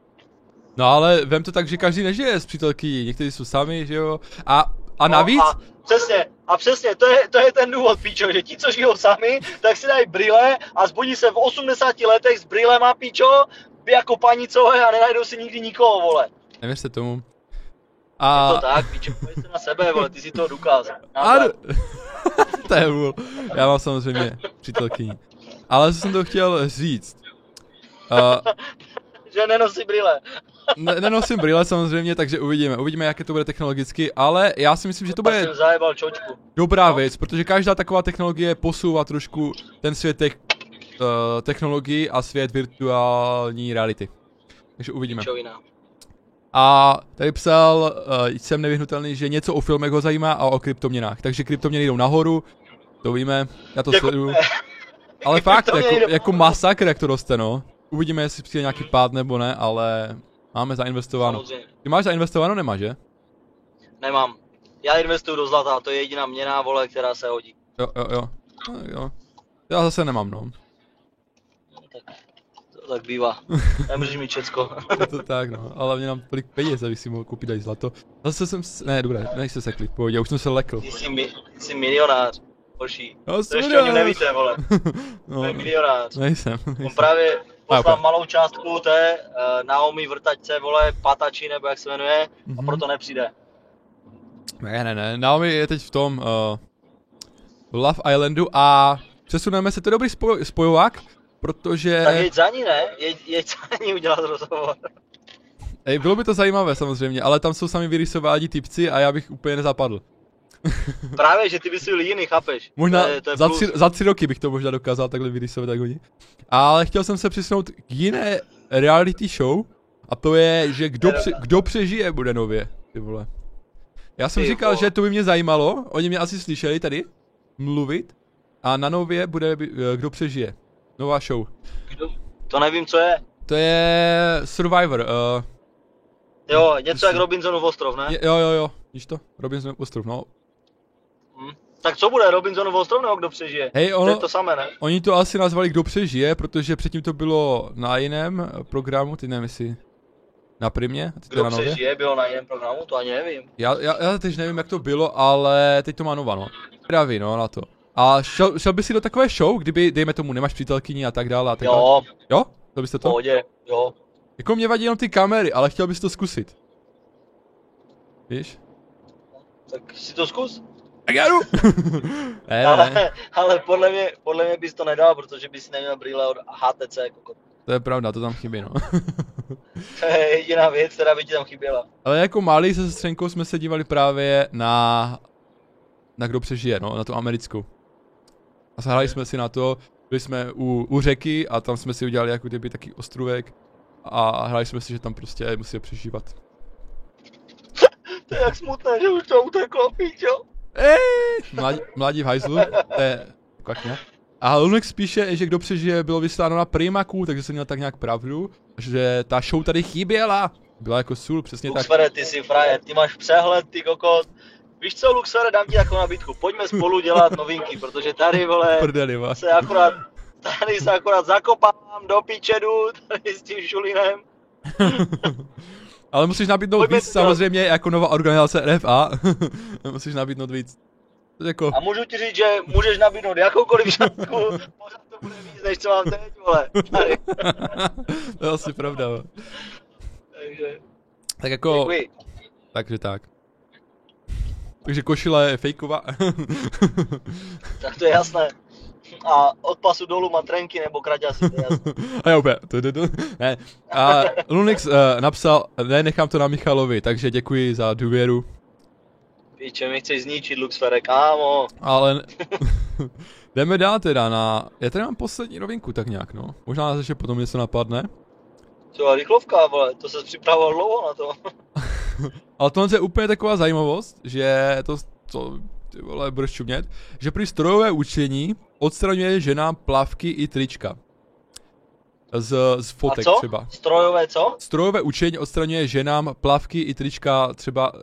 No ale vem to tak, že každý nežije s přítelky, někteří jsou sami, že jo. A, a navíc, No, a přesně, a přesně, to je, to je ten důvod, píčo, že ti, co žijou sami, tak si dají brýle a zbudí se v 80 letech s brýlema, píčo, jako panicové a nenajdou si nikdy nikoho, vole. nevěřte tomu. Je A, to tak, píčo, se na sebe, vole, ty si to dokázal. a, to je vůl. Já mám samozřejmě přítelkyni. Ale co jsem to chtěl říct. Uh, Že nenosí brýle. Ne, nenosím brýle samozřejmě, takže uvidíme. Uvidíme, jaké to bude technologicky, ale já si myslím, že to bude zajebal čočku. dobrá věc, protože každá taková technologie posouvá trošku ten svět tech, uh, technologií a svět virtuální reality. Takže uvidíme. A tady psal, uh, jsem nevyhnutelný, že něco o filmech ho zajímá a o kryptoměnách. Takže kryptoměny jdou nahoru, to víme, já to Jako- sleduju. Ale fakt, jako, jako masakr, jak to roste, no. Uvidíme, jestli přijde nějaký pád nebo ne, ale máme zainvestováno. Samozřejmě. Ty máš zainvestováno, nemáš, že? Nemám. Já investuju do zlata, to je jediná měna, vole, která se hodí. Jo, jo, jo. No, jo. Já zase nemám, no. Tak, to tak bývá. Nemůžeš mít všecko. Je to tak, no. Ale mě nám tolik peněz, abych si mohl koupit aj zlato. Zase jsem, s... ne, dobré, nech se sekli, pohodě, už jsem se lekl. Ty jsi, mi, ty jsi milionář. Hoší. Já To ještě milionář. nevíte, vole. no, To je milionář. nejsem, On nejsem. právě poslal Chápu. malou částku té uh, Naomi vrtačce, vole, patači, nebo jak se jmenuje, a Mhm. proto nepřijde. Ne, ne, ne, Naomi je teď v tom, uh, Love Islandu a přesuneme se, to je dobrý spoj, spojovák, protože... Tak jeď za ní, ne? Jeď, jeď za ní udělat rozhovor. Ej, bylo by to zajímavé samozřejmě, ale tam jsou sami vyrysováni typci a já bych úplně nezapadl. Právě, že ty bys byl jiný, chápeš? Možná to je, to je za, plus. tři, za tři roky bych to možná dokázal takhle vyrysovat jak oni. Ale chtěl jsem se přesunout k jiné reality show a to je, že kdo, pře, kdo přežije bude nově, ty vole. Já jsem Ty říkal, vole. že to by mě zajímalo, oni mě asi slyšeli tady mluvit a na nově bude eh, kdo přežije. Nová show. Kdo? To nevím, co je. To je Survivor, uh, Jo, něco jak Robinsonův ostrov, ne? jo jo jo, víš to? Robinson ostrov, no. Tak co bude, Robinsonův ostrov nebo kdo přežije? Hej, To ono, je to samé, ne? Oni to asi nazvali Kdo přežije, protože předtím to bylo na jiném programu, ty nevím jestli na primě, teď to Kdo na nově. přežije, bylo na jiném programu, to ani nevím. Já, já, já teď nevím jak to bylo, ale teď to má nova, no. Pravý, no, na to. A šel, šel by si do takové show, kdyby, dejme tomu, nemáš přítelkyni a tak dále a tak dále. Jo, Jo? To byste v to? pohodě, jo. Jako mě vadí jenom ty kamery, ale chtěl bys to zkusit. Víš? Tak si to zkus. Tak já jdu! ne, ne, Ale, ale podle, mě, podle mě bys to nedal, protože bys neměl brýle od HTC. Koko. to je pravda, to tam chybí, no. To je jediná věc, která by ti tam chyběla. Ale jako malý se sestřenkou jsme se dívali právě na, na kdo přežije, no, na tu americkou. A zahráli jsme si na to, byli jsme u, u řeky a tam jsme si udělali jako kdyby taký ostrůvek a hráli jsme si, že tam prostě musí přežívat. To je jak smutné, že už to uteklo, píčo. Mladí, mladí v hajzlu, to je kvakně. A Lunex píše, že kdo přežije bylo vysláno na Primaku, takže jsem měl tak nějak pravdu, že ta show tady chyběla. Byla jako sůl, přesně tak. Luxfere, ty jsi frajer, ty máš přehled, ty kokot. Víš co, Luxfere, dám ti takovou nabídku, pojďme spolu dělat novinky, protože tady, vole, Prdeli, se akorát, tady se akorát zakopávám do piče jdu, tady s tím šulinem. Ale musíš nabídnout Pojďme víc to samozřejmě jako nová organizace RFA. musíš nabídnout víc. Jako, A můžu ti říct, že můžeš nabídnout jakoukoliv šátku, pořád to bude víc, než co mám teď, vole. Tady. to je asi pravda. jo. Takže, Tak jako, děkuji. takže tak. Takže košile je fejková. Tak to je jasné. A od pasu dolů má trenky nebo kraťasy. A já úplně, ne. A Lunix uh, napsal, ne, nechám to na Michalovi, takže děkuji za důvěru. Píče, mi chceš zničit Luxfere, kámo. Ale jdeme dál teda na, já tady mám poslední rovinku tak nějak, no. Možná nás ještě potom něco napadne. Co, rychlovka, vole, to se připravoval dlouho na to. Ale tohle je úplně taková zajímavost, že to, to ty vole, budeš čumět, že při strojové učení odstraňuje ženám plavky i trička. Z, z A fotek co? třeba. Strojové co? Strojové učení odstraňuje ženám plavky i trička třeba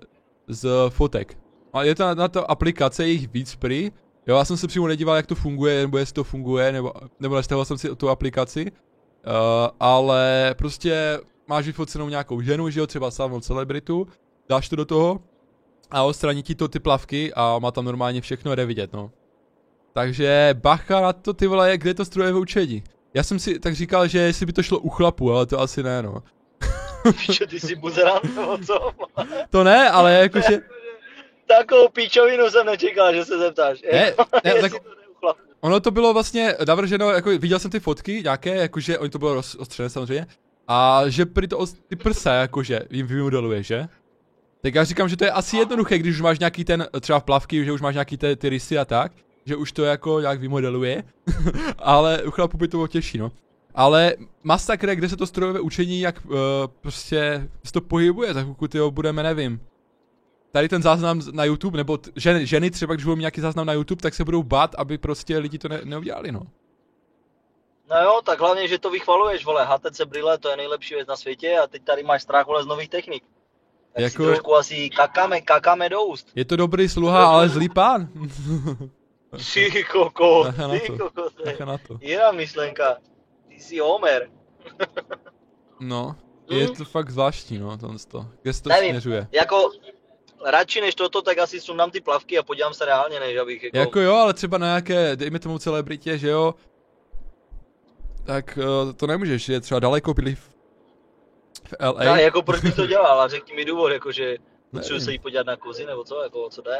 z fotek. A je to na, na to aplikace, je jich víc prý. Jo, já jsem se přímo nedíval, jak to funguje, nebo jestli to funguje, nebo, nebo nestahoval jsem si tu aplikaci. Uh, ale prostě máš vyfocenou nějakou ženu, že jo, třeba samou celebritu, dáš to do toho a odstraní ti to ty plavky a má tam normálně všechno, jde vidět, no. Takže bacha na to, ty vole, kde je to strojové učení. Já jsem si tak říkal, že jestli by to šlo u chlapu, ale to asi ne, no. Ty jsi buzerant, nebo co? To ne, ale jakože, Takovou píčovinu jsem nečekal, že se zeptáš. Ne, ne, tak- to chlapů. ono to bylo vlastně navrženo, jako viděl jsem ty fotky nějaké, jakože, oni to bylo rozostřené samozřejmě, a že prý to ty prsa, jakože, jim vymodeluje, že? Tak já říkám, že to je asi jednoduché, když už máš nějaký ten, třeba plavky, že už máš nějaký ty, ty rysy a tak, že už to jako nějak vymodeluje, ale u chlapů by to bylo těžší, no. Ale masakre, kde se to strojové učení, jak uh, prostě se to pohybuje, tak pokud jo, budeme, nevím. Tady ten záznam na YouTube, nebo t- ženy, ženy třeba, když budou mít nějaký záznam na YouTube, tak se budou bát, aby prostě lidi to ne, neudělali, no. No jo, tak hlavně, že to vychvaluješ, vole, HTC brýle, to je nejlepší věc na světě a teď tady máš strach, vole, z nových technik. Tak jako... Si trošku asi kakáme, kakáme do úst. Je to dobrý sluha, ale zlý pán. Ty koko, ty to. koko, na to. jiná myšlenka. Ty jsi Homer. No, je Hm? to fakt zvláštní, no, to. Kde se to Nevím. směřuje? Jako, radši než toto, tak asi sundám ty plavky a podívám se reálně, než abych jako... Jako jo, ale třeba na nějaké, dejme tomu celebritě, že jo, tak uh, to nemůžeš, je třeba daleko byli v, v LA. Já, jako proč bych to dělal, a řekni mi důvod, jako že potřebuji se jí podívat na kozy, nebo co, jako co jde.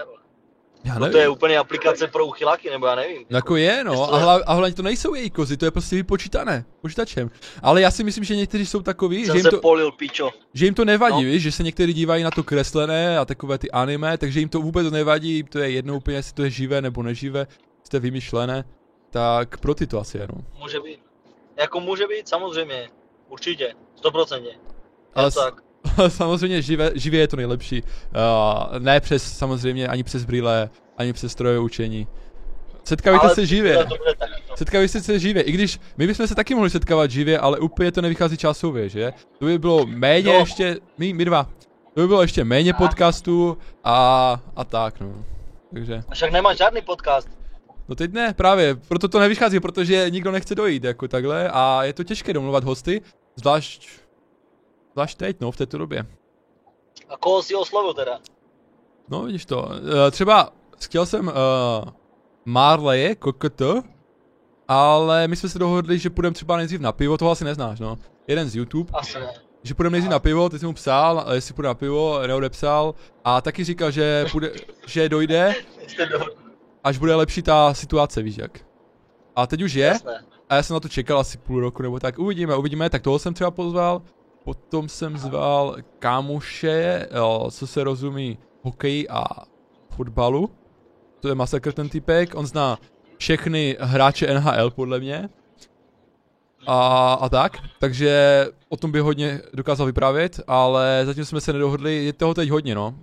Já No nevím. to je úplně aplikace pro uchyláky, nebo já nevím. Jako je, no, a, hla, a hlavně to nejsou její kozy, to je prostě vypočítané počítačem. Ale já si myslím, že někteří jsou takový, že jim, to, polil, pičo. že jim to nevadí, No. víš, že se někteří dívají na to kreslené a takové ty anime, takže jim to vůbec nevadí, jim to je jedno úplně, jestli to je živé nebo neživé, jestli to je vymyšlené, tak pro ty to asi je, no. Může být. Jako může být, samozřejmě. Určitě. Stoprocentně. Ale tak. samozřejmě živé, živě je to nejlepší. Uh, ne přes, samozřejmě, ani přes brýle, ani přes strojové učení. Setkávejte Ale se živě. No. Setkávejte se živě, i když my bychom se taky mohli setkávat živě, ale úplně to nevychází časově, že? To by bylo méně No. ještě, my, my dva, to by bylo ještě méně A. podcastů a, a tak, no. Takže, A však nemáš žádný podcast. no teď ne, právě, proto to nevychází, protože nikdo nechce dojít, jako takhle, a je to těžké domluvat hosty, zvlášť, zvlášť teď, no, v této době. A koho si oslovil teda? No, vidíš to. Eh, Třeba chtěl jsem uh, Marleje, KKT, ale my jsme se dohodli, že půjdeme třeba nejdřív na pivo, toho asi neznáš, no. Jeden z YouTube, Asi ne. že půjdeme nejdřív na pivo, teď jsem mu psal, ale jestli půjde na pivo, neodepsal, a taky říkal, že, půjde, že dojde, až bude lepší ta situace, víš jak. A teď už je, Jasné. a já jsem na to čekal asi půl roku nebo tak, uvidíme, uvidíme, tak toho jsem třeba pozval, potom jsem zval kámoše, eh, co se rozumí hokeji a fotbalu, to je masakr ten typek, on zná všechny hráče NHL podle mě. A, a tak, takže o tom by hodně dokázal vyprávět, ale zatím jsme se nedohodli, je toho teď hodně no.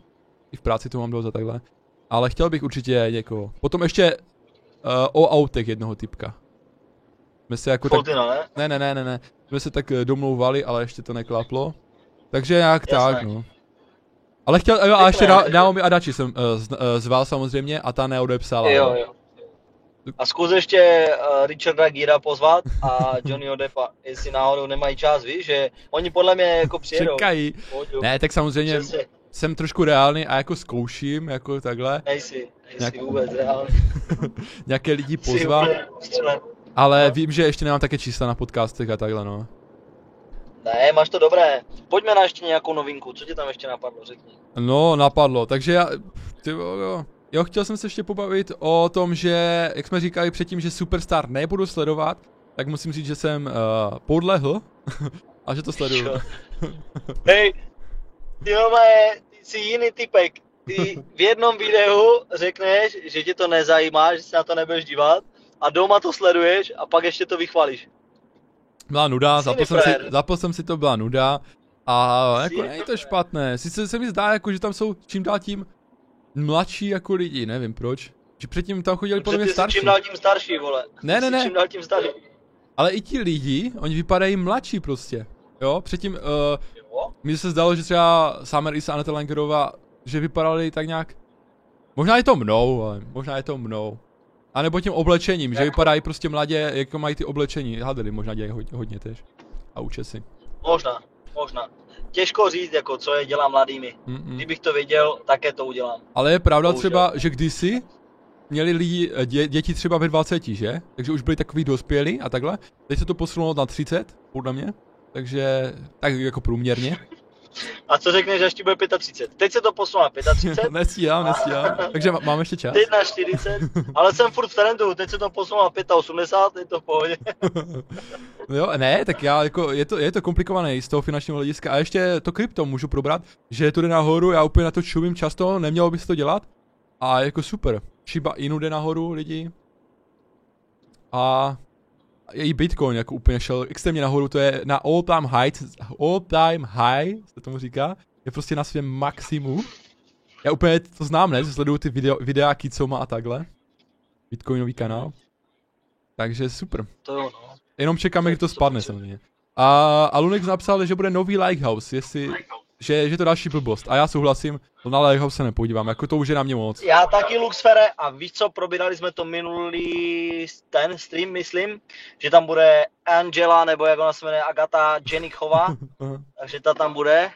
I v práci to mám dost a takhle. Ale chtěl bych určitě někoho. Potom ještě uh, o autech jednoho typka. Jsme se jako tak... Foltino, ne? Ne, ne, ne, ne, ne. Jsme se tak eh, domlouvali, ale ještě to neklaplo. Takže nějak Jasné. tak, no. Ale chtěl, jo, a ještě Na? Naomi Adachi jsem uh, z, uh, zval samozřejmě a ta neodepsala. Jo, no. jo. A zkus ještě uh, Richarda Gira pozvat a Johnnyho Deppa, jestli náhodou nemají čas, víš, že oni podle mě jako přijedou. Čekají. Pojďou. Ne, tak samozřejmě Přesně. jsem trošku reálný a jako zkouším, jako takhle, Nejsi, nejsi Nějak- vůbec reálný. nějaké lidi pozvat. Ale no. vím, že ještě nemám také čísla na podcastech a takhle, no. Ne, máš to dobré. Pojďme na ještě nějakou novinku, co ti tam ještě napadlo, řekni. No, napadlo, takže já, ty jo. Jo, chtěl jsem se ještě pobavit o tom, že, jak jsme říkali předtím, že Superstar nebudu sledovat, tak musím říct, že jsem uh, podlehl a že to sleduju. Hej, ty nové, ty jsi jiný typek. Ty v jednom videu řekneš, že tě to nezajímá, že se na to nebudeš dívat a doma to sleduješ a pak ještě to vychválíš. Byla nuda, zapl jsem, si, zapl jsem si to, byla nuda a jako není to špatné, sice se mi zdá, jako, že tam jsou čím dál tím mladší jako lidi, nevím proč. Že předtím tam chodili podle mě starší. čím dál tím starší, vole. Ne, ne, ne. Čím dál tím starší. Ale i ti lidi, oni vypadají mladší prostě. Jo, předtím uh, Jo? mně se zdalo, že třeba Summer Isa a Aneta Langerová, že vypadali tak nějak, možná je to mnou, ale možná je to mnou. A nebo tím oblečením, že Jako? vypadají prostě mladě, jako mají ty oblečení. Hadely možná dělají hodně, hodně tež. A účesy. Možná, možná. Těžko říct, jako, co je dělá mladými. Mm-mm. Kdybych to věděl, také to udělám. Ale je pravda Bohužel. třeba, že kdysi měli lidi, eh, dě, děti třeba ve 20, že? Takže už byli takový dospělí a takhle. Teď se to posunulo na 30, podle mě. Takže tak jako průměrně. A co řekneš, až ti bude 35? Teď se to na 35, nestíhám, nestíhám. Takže má- máme ještě čas. teď na 40, ale jsem furt v trendu, teď se to na 85, je to v pohodě. Jo, ne, tak já jako, je to, je to komplikované z toho finančního hlediska. A ještě to krypto můžu probrat, že to jde nahoru, já úplně na to čumím často, nemělo by se to dělat. A jako super. Shiba Inu jde nahoru lidi. A i Bitcoin jako úplně šel extrémně nahoru, to je na all time high, all time high, se tomu říká, je prostě na svém maximu. Já úplně to znám, ne, že sleduju ty video, videáky, co má a takhle. Bitcoinový kanál. Takže super. To jo, no. Jenom čekáme, kdy to spadne samozřejmě. A, a Lunex napsal, že bude nový Lighthouse, jestli, že, že to další blbost. A já souhlasím, to na Lighthouse se nepodívám, jako to už je na mě moc. Já taky Luxfere a víš co, probírali jsme to minulý ten stream, myslím, že tam bude Angela, nebo jak ona se jmenuje, Agata Jenichová, Aha. takže ta tam bude.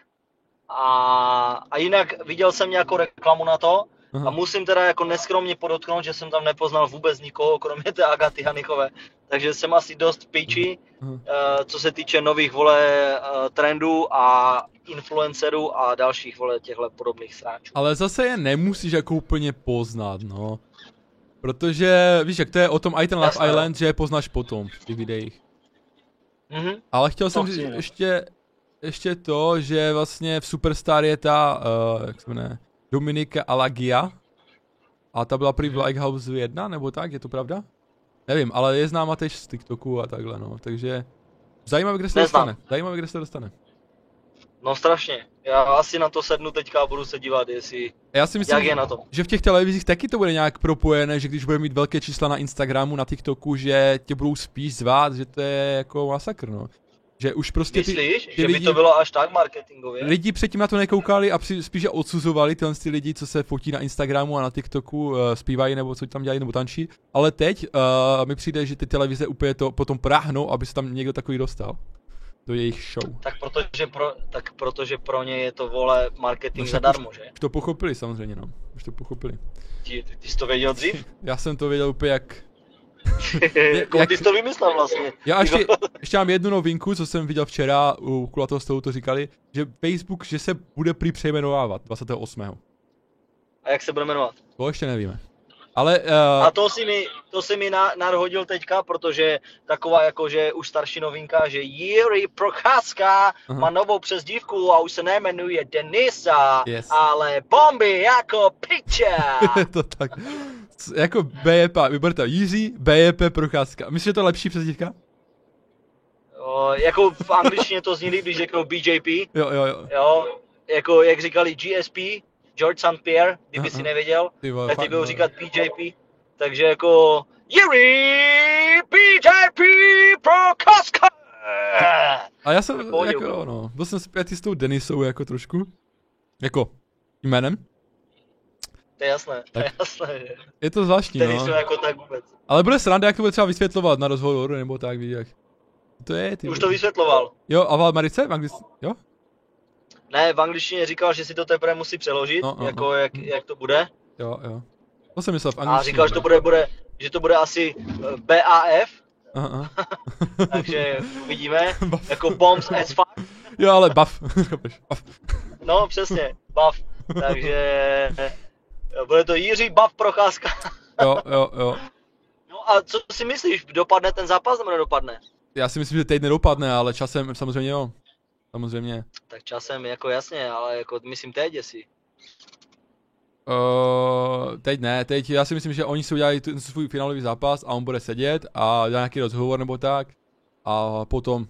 A, a jinak viděl jsem nějakou reklamu na to, Aha. A musím teda jako neskromně podotknout, že jsem tam nepoznal vůbec nikoho, kromě té Agaty Hanichové. Takže jsem asi dost Aha. eh, co se týče nových vole eh, trendů a influencerů a dalších vole těchto podobných sráčů. Ale zase je nemusíš jako úplně poznat, no. Protože, víš, jak to je o tom i ten Love Jasné. Island, že je poznáš potom v těch videích. Mhm. Ale chtěl jsem chci, říct no. ještě, ještě to, že vlastně v Superstar je ta, uh, jak se jmenuje, Dominika Alagia. A ta byla prý v. Lighthouse 1, nebo tak, je to pravda? Nevím, ale je známa tež z TikToku a takhle, no, takže zajímavé, kde se Neznám. dostane. Zajímavé, kde se dostane. No strašně. Já asi na to sednu teďka a budu se dívat, jestli, Já si myslím, jak že- je na to. že v těch televizích taky to bude nějak propojené, že když bude mít velké čísla na Instagramu, na TikToku, že tě budou spíš zvát, že to je jako masakr, no. Že už prostě ty, Myslíš, ty že by lidi- to bylo až tak marketingově? lidi předtím na to nekoukali a při, spíše odsuzovali tyhle ty lidi, co se fotí na Instagramu a na TikToku, uh, zpívají nebo co tam dělají nebo tančí. Ale teď uh, mi přijde, že ty televize úplně to potom práhnou, aby se tam někdo takový dostal. Do jejich show. Tak protože pro, tak protože pro ně je to vole marketing No zadarmo, že? Už to pochopili samozřejmě, no. Už to pochopili. Ty, ty jsi to věděl dřív? Já jsem to věděl úplně jak... Jako jak- ty jsi to vymyslel vlastně. Já ještě, ještě mám jednu novinku, co jsem viděl včera, u kulatého stolu to říkali, že Facebook, že se bude prý přejmenovávat 28. A jak se bude jmenovat? To ještě nevíme. Ale A uh, to si mi, to si mi na, nadhodil teďka, protože taková jakože už starší novinka, že Jiří Procházka Aha. má novou přezdívku a už se nejmenuje Denisa, Yes. ale bomby jako picture. to tak. Jako BJP, vyberte Jiří, BJP Procházka. Myslíš, že to je lepší přezdívka? o, jako v angličtině to zní líp, když řeknou BJP, Jo, jo, jo. jo, jako jak říkali GSP, George St. Pierre, kdyby si nevěděl, Ty vole, tak ty budou no. říkat BJP, takže jako Jiří BJP Procházka. A já jsem, pohodě, jako, bro. no, byl jsem zpětý s tou Denisou jako trošku. Jako, jménem. To je jasné, to je jasné, že Je to zvláštní, Tady no. jako tak vůbec. Ale bude sranda, jak to bude třeba vysvětlovat na rozhovoru, nebo tak, víš jak. To je, ty. Už to vysvětloval. Jo, a v Americe? V Anglic... Jo? Ne, v angličtině říkal, že si to teprve musí přeložit, No, no, jako no. jak, jak to bude. Jo, jo. To jsem myslel v angličtině. A říkal, že to bude, bude, že to bude asi eh, BAF, Aha, takže uvidíme. Buff. Jako bombs as fuck. Jo, ale buff. Buff. No, přesně, buff. Takže eh, bude to Jiří Buff Procházka. Jo, jo, jo. No a co si myslíš, dopadne ten zápas nebo nedopadne? Já si myslím, že teď nedopadne, ale časem samozřejmě jo. Samozřejmě. Tak časem jako jasně, ale jako myslím teď, jestli. Uh, teď ne, teď já si myslím, že oni si udělají ten svůj finálový zápas a on bude sedět a dá nějaký rozhovor nebo tak a potom,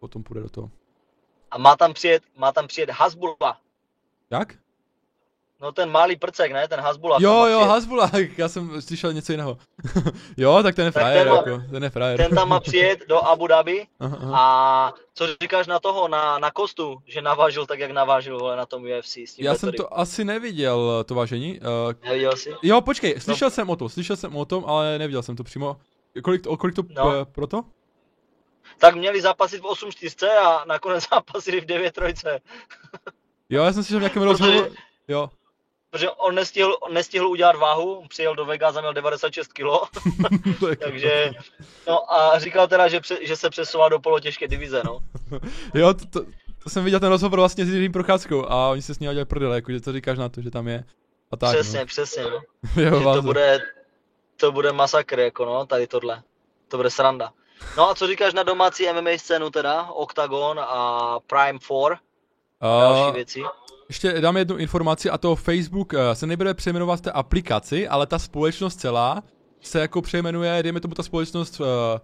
potom půjde do toho. A má tam přijet, má tam přijet Hasbula. Jak? No ten malý prcek, ne? Ten Hasbula. Jo, jo, přijet. Hasbula, já jsem slyšel něco jiného. jo, tak ten je frajer, ten má- jako, ten je frajer. Ten tam má přijet do Abu Dhabi Aha, aha. a co říkáš na toho, na, na Kostu, že navážil tak, jak navážil vole, na tom UFC s tím Já jsem Vettori? to asi neviděl, to vážení. Uh, Neviděl jsi? jo, počkej, slyšel jsem o tom, slyšel jsem o tom, ale neviděl jsem to přímo. Kolik, o kolik to No. no. proto? Tak měli zápasit v 8-4 a nakonec zápasili v 9-3. Jo, já jsem slyšel v nějakém rozhovoru. Jo, Protože on nestihl, on nestihl udělat váhu, přijel do Vegas a měl 96 kg, takže no a říkal teda, že, pře, že se přesouvá do polotěžké divize, no. Jo, to, to, to, jsem viděl ten rozhovor vlastně s Jiřím Procházkou a oni se s ním dělali prdele, jakože co říkáš na to, že tam je. A tak, přesně, no. přesně, no. jo, to bude, to bude masakr, jako no, tady tohle. To bude sranda. No a co říkáš na domácí MMA scénu teda? Octagon a Prime 4, další věci. ještě dám jednu informaci a to Facebook eh, se nebude přejmenovat v té aplikaci, ale ta společnost celá se jako přejmenuje, dejme tomu ta společnost eh,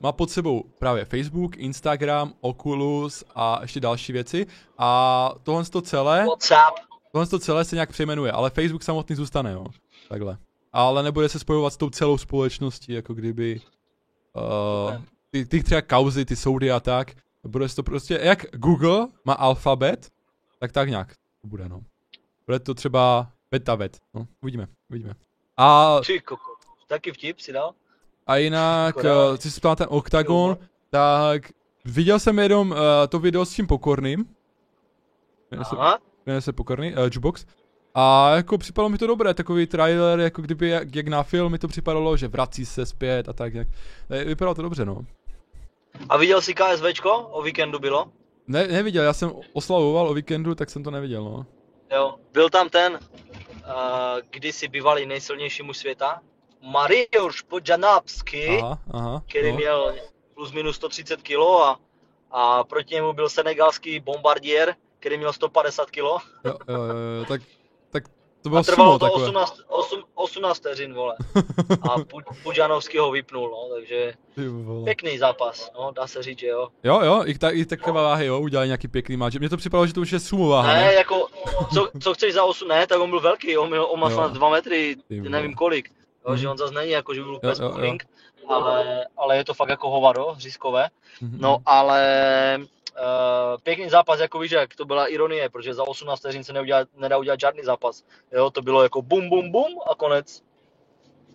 má pod sebou právě Facebook, Instagram, Oculus a ještě další věci a tohle to celé, WhatsApp. tohle to celé se nějak přejmenuje, ale Facebook samotný zůstane, jo, takhle. Ale nebude se spojovat s tou celou společností, jako kdyby uh, ty, ty třeba kauzy, ty soudy a tak, bude se to prostě, jak Google má alfabet, tak tak nějak to bude, no. Bude to třeba betavet, no, uvidíme, uvidíme. A, Ty koko. Taky vtip si dal? a jinak, Škoda. uh, co jsi ptal ten Octagon, tak viděl jsem jenom uh, to video s tím pokorným, se, Aha. jmenuje se pokorný, uh, Jukebox, A jako připadalo mi to dobré, takový trailer, jako kdyby jak, jak na film mi to připadalo, že vrací se zpět a tak, jak. Eh, Vypadalo to dobře, no. A viděl jsi KSVčko? O víkendu bylo? Ne, neviděl, já jsem oslavoval o víkendu, tak jsem to neviděl, no. Jo. Byl tam ten, uh, kdysi bývalý nejsilnější muž světa, Mariusz Podjanapsky, Aha, aha. který no. měl plus minus 130 kg a, a proti němu byl senegalský bombardier, který měl 150 kg. Jo, jo, jo, tak to bylo A trvalo sumo to takové. 18, 8, 18 vteřin, vole. A Pu- Pudžanovský ho vypnul, no, takže pěkný zápas, no, dá se říct, že jo. Jo, jo, i, ta, i takové váhy, jo, udělali nějaký pěkný máč. Mně to připadalo, že to už je sumo váha, Ne, ne? jako, co, co chceš za 8, ne, tak on byl velký, on, měl, on má snad 2 metry, nevím kolik. Jo, Mhm. že on zase není jako, že byl úplně ale, ale je to fakt jako hovado, hřízkové. Mhm, No, ale uh, pěkný zápas, jako víš, jak to byla ironie, protože za 18 vteřin se neudělá, nedá udělat žádný zápas. Jo, to bylo jako bum, bum, bum a konec.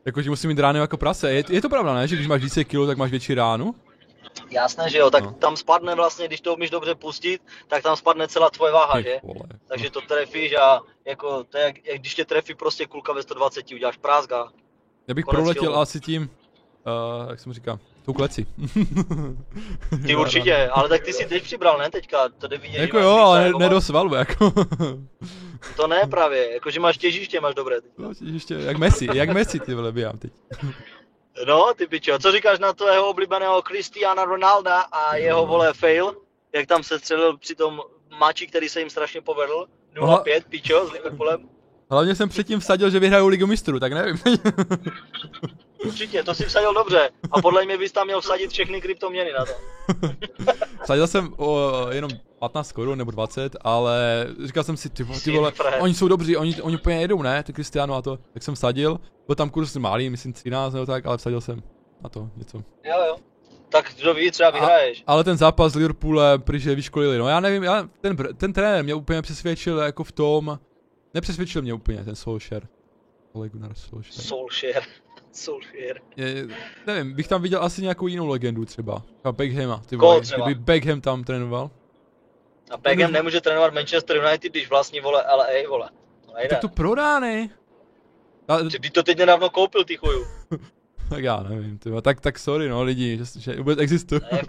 Jako, že musí mít rány jako prase. Je, je to pravda, ne? Že když máš více kilo, tak máš větší ránu? Jasné, že jo, tak No. tam spadne vlastně, když to umíš dobře pustit, tak tam spadne celá tvoje váha, že? vole. Takže to trefíš a jako, to je jak, jak když tě trefí prostě kulka ve 120, uděláš prázga. Já bych konec proletěl asi tím, uh, jak jsem říkal, tou kleci. Ty určitě, ale tak ty si teď přibral, ne teďka, to jde vidět, že Jako jo, ale jako ne, ne do svalu, jako. To ne právě, jakože máš těžiště, máš dobré. teď. No, ještě, jak Messi, jak Messi ty vole běhám teď. No, ty pičo, co říkáš na tvého oblíbeného Cristiana Ronalda a jeho vole fail, jak tam se střelil při tom mači, který se jim strašně povedl, 0-5, pičo, s Liverpoolem. Hlavně jsem předtím vsadil, že vyhrajou ligu mistrů, tak nevím. Určitě, to si vsadil dobře. A podle mě bys tam měl vsadit všechny kryptoměny na to. Vsadil jsem o, jenom 15 korun nebo 20, ale říkal jsem si, ty, ty vole, oni jsou dobří, oni, oni úplně jedou, ne, ty Cristiano a to. Tak jsem vsadil, byl tam kurz malý, myslím 13 nebo tak, ale vsadil jsem na to něco. Jo, jo. Tak kdo ví, třeba vyhraješ. Ale ten zápas s Liverpoolem, protože vyškolili, no já nevím, já, ten, ten trenér mě úplně přesvědčil jako v tom, nepřesvědčil mě úplně ten Solskjaer. Ole Gunnar Solskjaer. Solskjaer. Solskjaer. Je, nevím, bych tam viděl asi nějakou jinou legendu třeba. Třeba Beckhama, ty vole, třeba? kdyby Beckham tam trénoval. A Beckham nemůže trénovat Manchester United, když vlastní vole LA, vole. To nejde. Tak to prodá, ne? A, Ty to teď nedávno koupil, ty chuju. tak já nevím, tyba. tak, tak sorry no lidi, že, že vůbec existuje. Ne.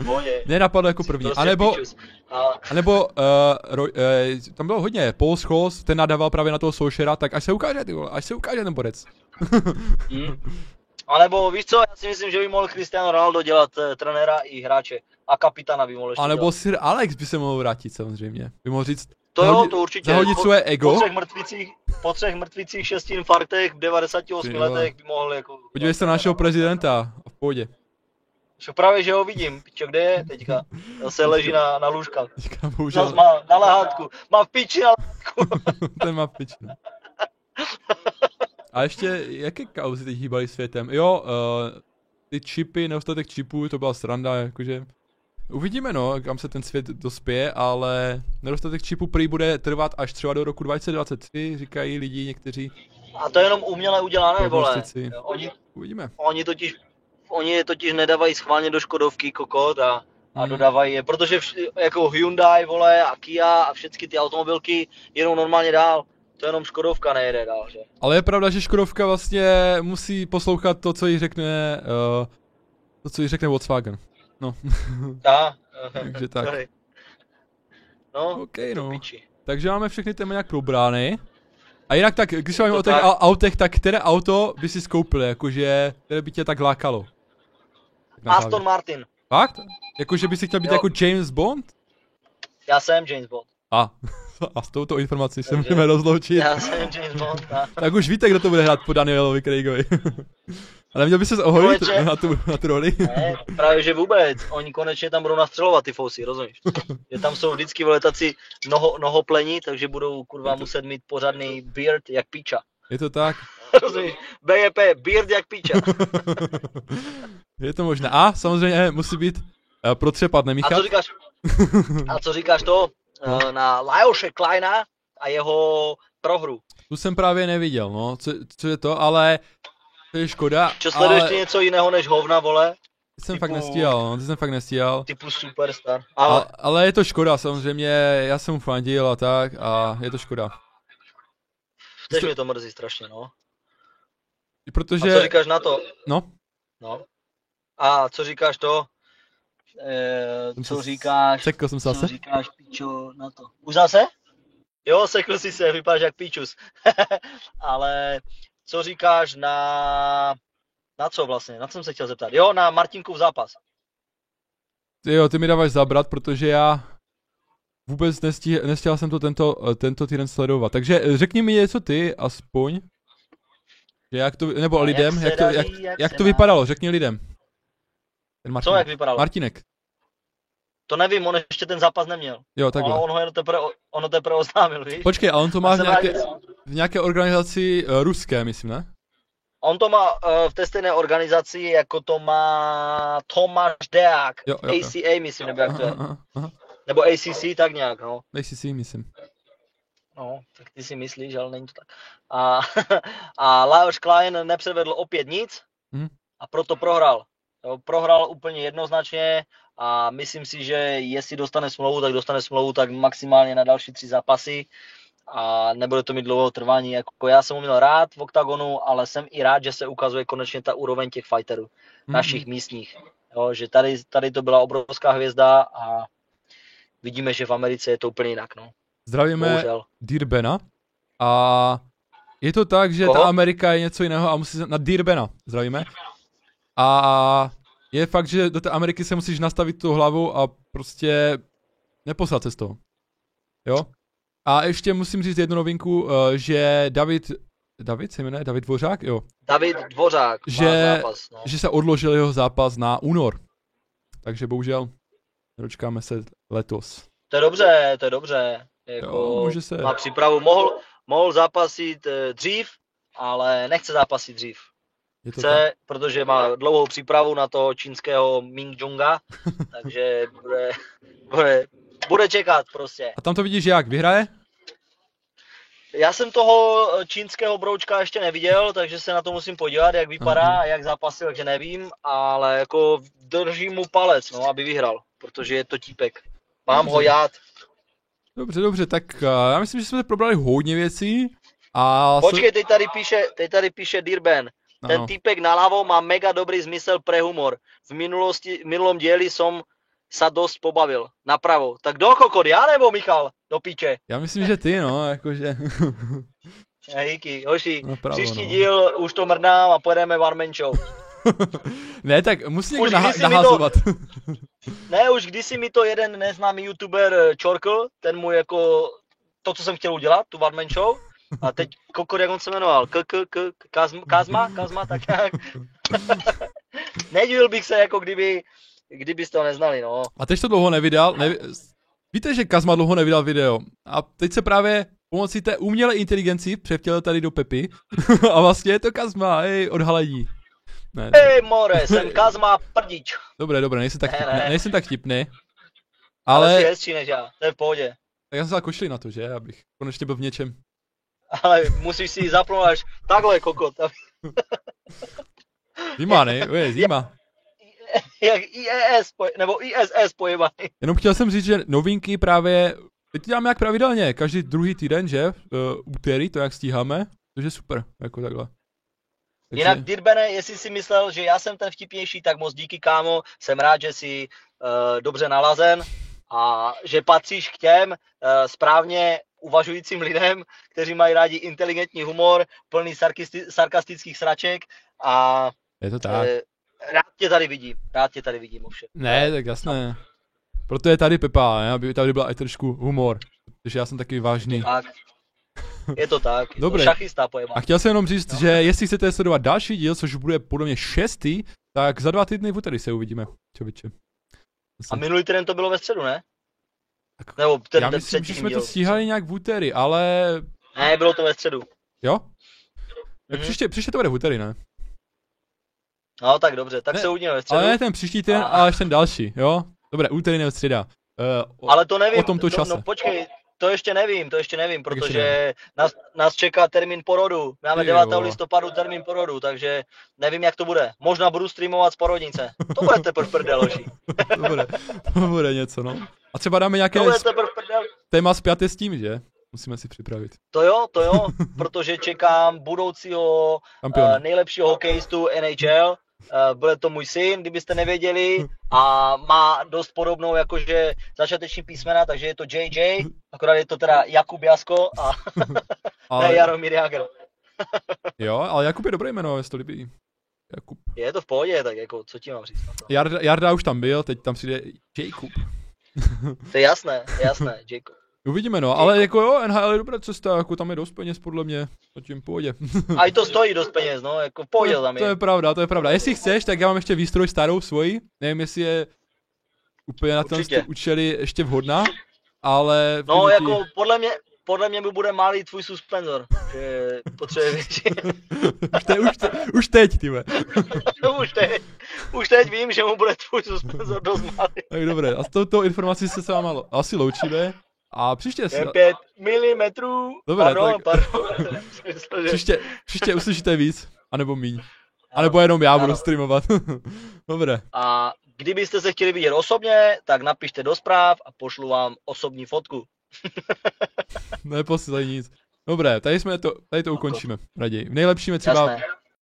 Mě napadlo jako první, Prostě anebo, pičus. A, anebo uh, ro, uh, tam bylo hodně, Paul Scholes, ten nadával právě na toho Solskjaera, tak až se ukáže ty vole, až se ukáže ten borec. hm. A nebo víš co, já si myslím, že by mohl Cristiano Ronaldo dělat eh, trenéra i hráče. A kapitána by mohl ještě A nebo dělat. Sir Alex by se mohl vrátit samozřejmě. By mohl říct, To jo, zahodit- to určitě. zahodit Po- svoje ego. Po třech mrtvicích, po třech mrtvicích, šesti infarktech, v 98 Ty letech by mohl jako... Podívej se na našeho prezidenta a v pohodě. Že právě, že ho vidím. Pičo, kde je teďka? Zase leží na, na lůžkách. Teďka bohužel, má na lehátku. Má v piči na lehátku. ten má pič, no. A ještě, jaké kauzy teď hýbaly světem? Jo, uh, ty čipy, nedostatek čipů, to byla sranda, jakože... Uvidíme no, kam se ten svět dospěje, ale nedostatek čipů prý bude trvat až třeba do roku 2023, říkají lidi někteří. A to je jenom uměle udělané, vole. Oni, Uvidíme. oni totiž, oni je totiž nedávají schválně do Škodovky kokot a, a Hmm. dodávají je, protože vš, jako Hyundai, vole, a Kia a všechny ty automobilky jedou normálně dál. To jenom Škodovka nejede dál, že? Ale je pravda, že Škodovka vlastně musí poslouchat to, co jí řekne, uh, to, co jí řekne Volkswagen. No, Aha. takže tak. Sorry. No, OK, to no. piči. Takže máme všechny téma nějak probrány. A jinak tak, když se o těch tak. au- autech, tak které auto by si skoupil, jakože, které by tě tak lákalo? Tak Aston závěr. Martin. Fakt? Jakože by si chtěl být Jo. jako James Bond? Já jsem James Bond. A, a s touto informací se můžeme rozloučit. Já jsem James Bond. A... Tak už víte, kdo to bude hrát po Danielovi Craigovi. Ale měl by se oholit Konečně. na tu, na tu roli. Ne, právě že vůbec. Oni konečně tam budou nastřelovat ty fousy, rozumíš? Že tam jsou vždycky vole taci noho, nohoplení, takže budou kurva muset mít pořádný beard jak píča. Je to tak. Rozumíš? BJP, beard jak píča. Je to možné. A samozřejmě musí být uh, protřepat, A co nemíchat. říkáš? A co říkáš to eh, na Lajoše Kleina a jeho prohru? Tu jsem právě neviděl, no, co, co je to, ale to je škoda, Čo sleduješ ale ty něco jiného než hovna, vole? jsem typu- fakt nestíhal, no, to jsem fakt nestíhal. Typu Superstar. A, Ale ale je to škoda, samozřejmě, já jsem mu fandil a tak a je to škoda. Tež mě to mrzí strašně, no. Protože... A co říkáš na to? No, No. A co říkáš to? E, Jsem co se říkáš? sekl jsem se Co zase. říkáš, pičo, na to? Už zase? Jo, sekl si se, vypadáš jak píčus. Ale co říkáš na... Na co vlastně? Na co jsem se chtěl zeptat? Jo, na Martinkův zápas. Ty jo, ty mi dáváš zabrat, protože já vůbec nestih, nestihl jsem to tento, eh, tento týden sledovat. Takže eh, řekni mi něco ty, aspoň. Že jak to, nebo A lidem, jak jak, to, daří, jak, jak jak to vypadalo, řekni lidem. Ten Co, jak vypadalo? Martinek. To nevím, on ještě ten zápas neměl. Jo, A takhle. on ho jenom teprve, on ho teprve oznámil, víš? Počkej, a on to má v nějaké, v nějaké organizaci uh, ruské, myslím, ne? On to má uh, v té stejné organizaci, jako to má Tomáš Deák. Jo, jo, jo. ACA, myslím, nebo jak to je. Aha, aha, aha. Nebo ACC, tak nějak, no. ACC, myslím. No, tak ty si myslíš, ale není to tak. A, a Lajos Klein nepředvedl opět nic Mhm. a proto prohrál. Jo, prohrál úplně jednoznačně a myslím si, že jestli dostane smlouvu, tak dostane smlouvu tak maximálně na další tři zápasy a nebude to mít dlouhého trvání. Jako já jsem ho měl rád v OKTAGONu, ale jsem i rád, že se ukazuje konečně ta úroveň těch fighterů, Mhm. našich místních. Jo, že tady, tady to byla obrovská hvězda a vidíme, že v Americe je to úplně jinak. No. Zdravíme Bohužel. Dirbena. A je to tak, že Koho? ta Amerika je něco jiného a musí se na Dirbena, zdravíme. A je fakt, že do té Ameriky se musíš nastavit tu hlavu a prostě neposlat se z toho. Jo? A ještě musím říct jednu novinku, eh, že David, David se jmenuje, David Dvořák, jo, David Dvořák Že- zápas. No. že se odložil jeho zápas na únor. Takže bohužel nedočkáme se letos. To je dobře, to je dobře. Jako Jo, může se. Má přípravu, mohl, mohl zápasit eh, dřív, ale nechce zápasit dřív. Je to tak. Chce, protože má dlouhou přípravu na toho čínského Ming Jonga, takže bude, bude, bude čekat prostě. A tam to vidíš jak, vyhraje? Já jsem toho čínského broučka ještě neviděl, takže se na to musím podívat, jak vypadá jak zápasil, takže nevím, ale jako držím mu palec, no, aby vyhrál, protože je to típek. Mám ho Dobře. jád. Dobře, dobře, tak uh, já myslím, že jsme probrali hodně věcí. A Počkej, teď tady píše, teď tady píše Dirben. Ten ano. týpek naľavo má mega dobrý zmysel pre humor. V minulosti, v minulom dieli som sa dosť pobavil. Napravo. Tak do kokot, ja nebo Michal? Do piče. Já myslím, že ty, no, jakože. Díky, hoši. Napravo, Příští no. díl už to mrdám a pojedeme one man show. ne, tak musí někdo Už naha- kdysi mi to- nahazovat. Ne, už kdysi mi to jeden neznámý youtuber eh, čorkl, ten mu jako to, co jsem chtěl udělat, tu one man show. A teď kokot, jak on se jmenoval? K, k, k, Kazma, Kazma, Kazma, tak nějak. Nedivil bych se, jako kdyby, kdybyste ho neznali, no. A teď to dlouho nevydal. Nevi... Víte, že Kazma dlouho nevydal video. A teď se právě pomocí té umělé inteligenci převtělil tady do Pepy. a vlastně je to Kazma, hej, odhalení. Ne, ne. Hej, more, jsem Kazma prdič. Dobré, dobré, nejsem tak, Ne, vtipný, ne. nejsem tak vtipný. Ale jsi Ale hezčí než já, to je v pohodě. tak já jsem se na to, že? Abych konečně byl v něčem. Ale musíš si ji zapnout až takhle, kokot. Zima, ne? Je, zima. Jak IES, nebo ISS pojebaný. Jenom chtěl jsem říct, že novinky právě, teď to děláme jak pravidelně, každý druhý týden, že? Uh, úterý, to jak stíháme, což je super, jako takhle. Takže, Jinak Dirbene, jestli si myslel, že já jsem ten vtipnější, tak moc díky kámo, jsem rád, že jsi uh, dobře nalazen a že patříš k těm uh, správně uvažujícím lidem, kteří mají rádi inteligentní humor, plný sarkisti- sarkastických sraček a je to tak. uh, rád tě tady vidím, rád tě tady vidím ovšem. Ne, tak jasné. Proto je tady Pepa, ne? aby tady byla i trošku humor. Protože já jsem taky vážný. Tak. Je to tak, je Dobré. to šachista. A chtěl jsem jenom říct, No. že jestli chcete sledovat další díl, což bude podle mě šestý, tak za dva týdny v úterý se uvidíme, čověče. A minulý týden to bylo ve středu, ne? Tak Nebo ten, Já ten myslím, že jsme to stíhali nějak v úterý, ale Ne, bylo to ve středu. jo? Tak Mhm. příště, příště to bude v úterý, ne? No tak dobře, tak Ne, se uvidíme ve středu. Ale ne ten příští týden, A- ale až ten další, jo? Dobré, úterý nebo středa. Uh, Ale to nevím. o tomto No, čase. no počkej, to ještě nevím, to ještě nevím, protože nás, nás čeká termín porodu. Máme Ty 9. vole. listopadu termín porodu, takže nevím, jak to bude. Možná budu streamovat z porodnice. To bude teprve prdeloši. to, bude, to bude něco, no. A třeba dáme nějaké prdel. téma spjaté s tím, že? Musíme si připravit. To jo, to jo, protože čekám budoucího Kampiona. uh, nejlepšího hokejistu NHL. Uh, bude to můj syn, kdybyste nevěděli, a má dost podobnou jakože začáteční písmena, takže je to JJ, akorát je to teda Jakub Jasko a ne Ale, Jaromír Jagr. jo, ale Jakub je dobré jméno, jestli to líbí. Jakub. Je to v pohodě, tak jako, co ti mám říct? Jarda, Jarda už tam byl, teď tam přijde Jacob. To je jasné, jasné, Jacob. Uvidíme no, ale jako jo, NHL je dobrá cesta, jako tam je dost peněz podle mě, zatím v pohodě. A i to stojí dost peněz, no, jako v pohodě tam to je je. pravda, to je pravda. Jestli chceš, tak já mám ještě výstroj starou svoji, nevím jestli je úplně na ten účely ještě vhodná, ale... No, přijde jako podle mě, podle mě by bude malý tvůj suspenzor, že potřebuje větší. už, te, už, te, už teď, ty. No, už teď, už teď vím, že mu bude tvůj suspenzor dost malý. Tak dobré, a s touto informací se s váma asi loučíme. A příště, si, 5 milimetrů. Dobré, pardon, tak- pardon. Myslel, že- příště, příště uslyšíte víc, anebo míň. A nebo jenom já budu Ano. streamovat. Dobré, A kdybyste se chtěli vidět osobně, tak napište do zpráv a pošlu vám osobní fotku. neposílej nic. Dobré, tady jsme to, tady to ukončíme raději. V nejlepším je třeba Jasné.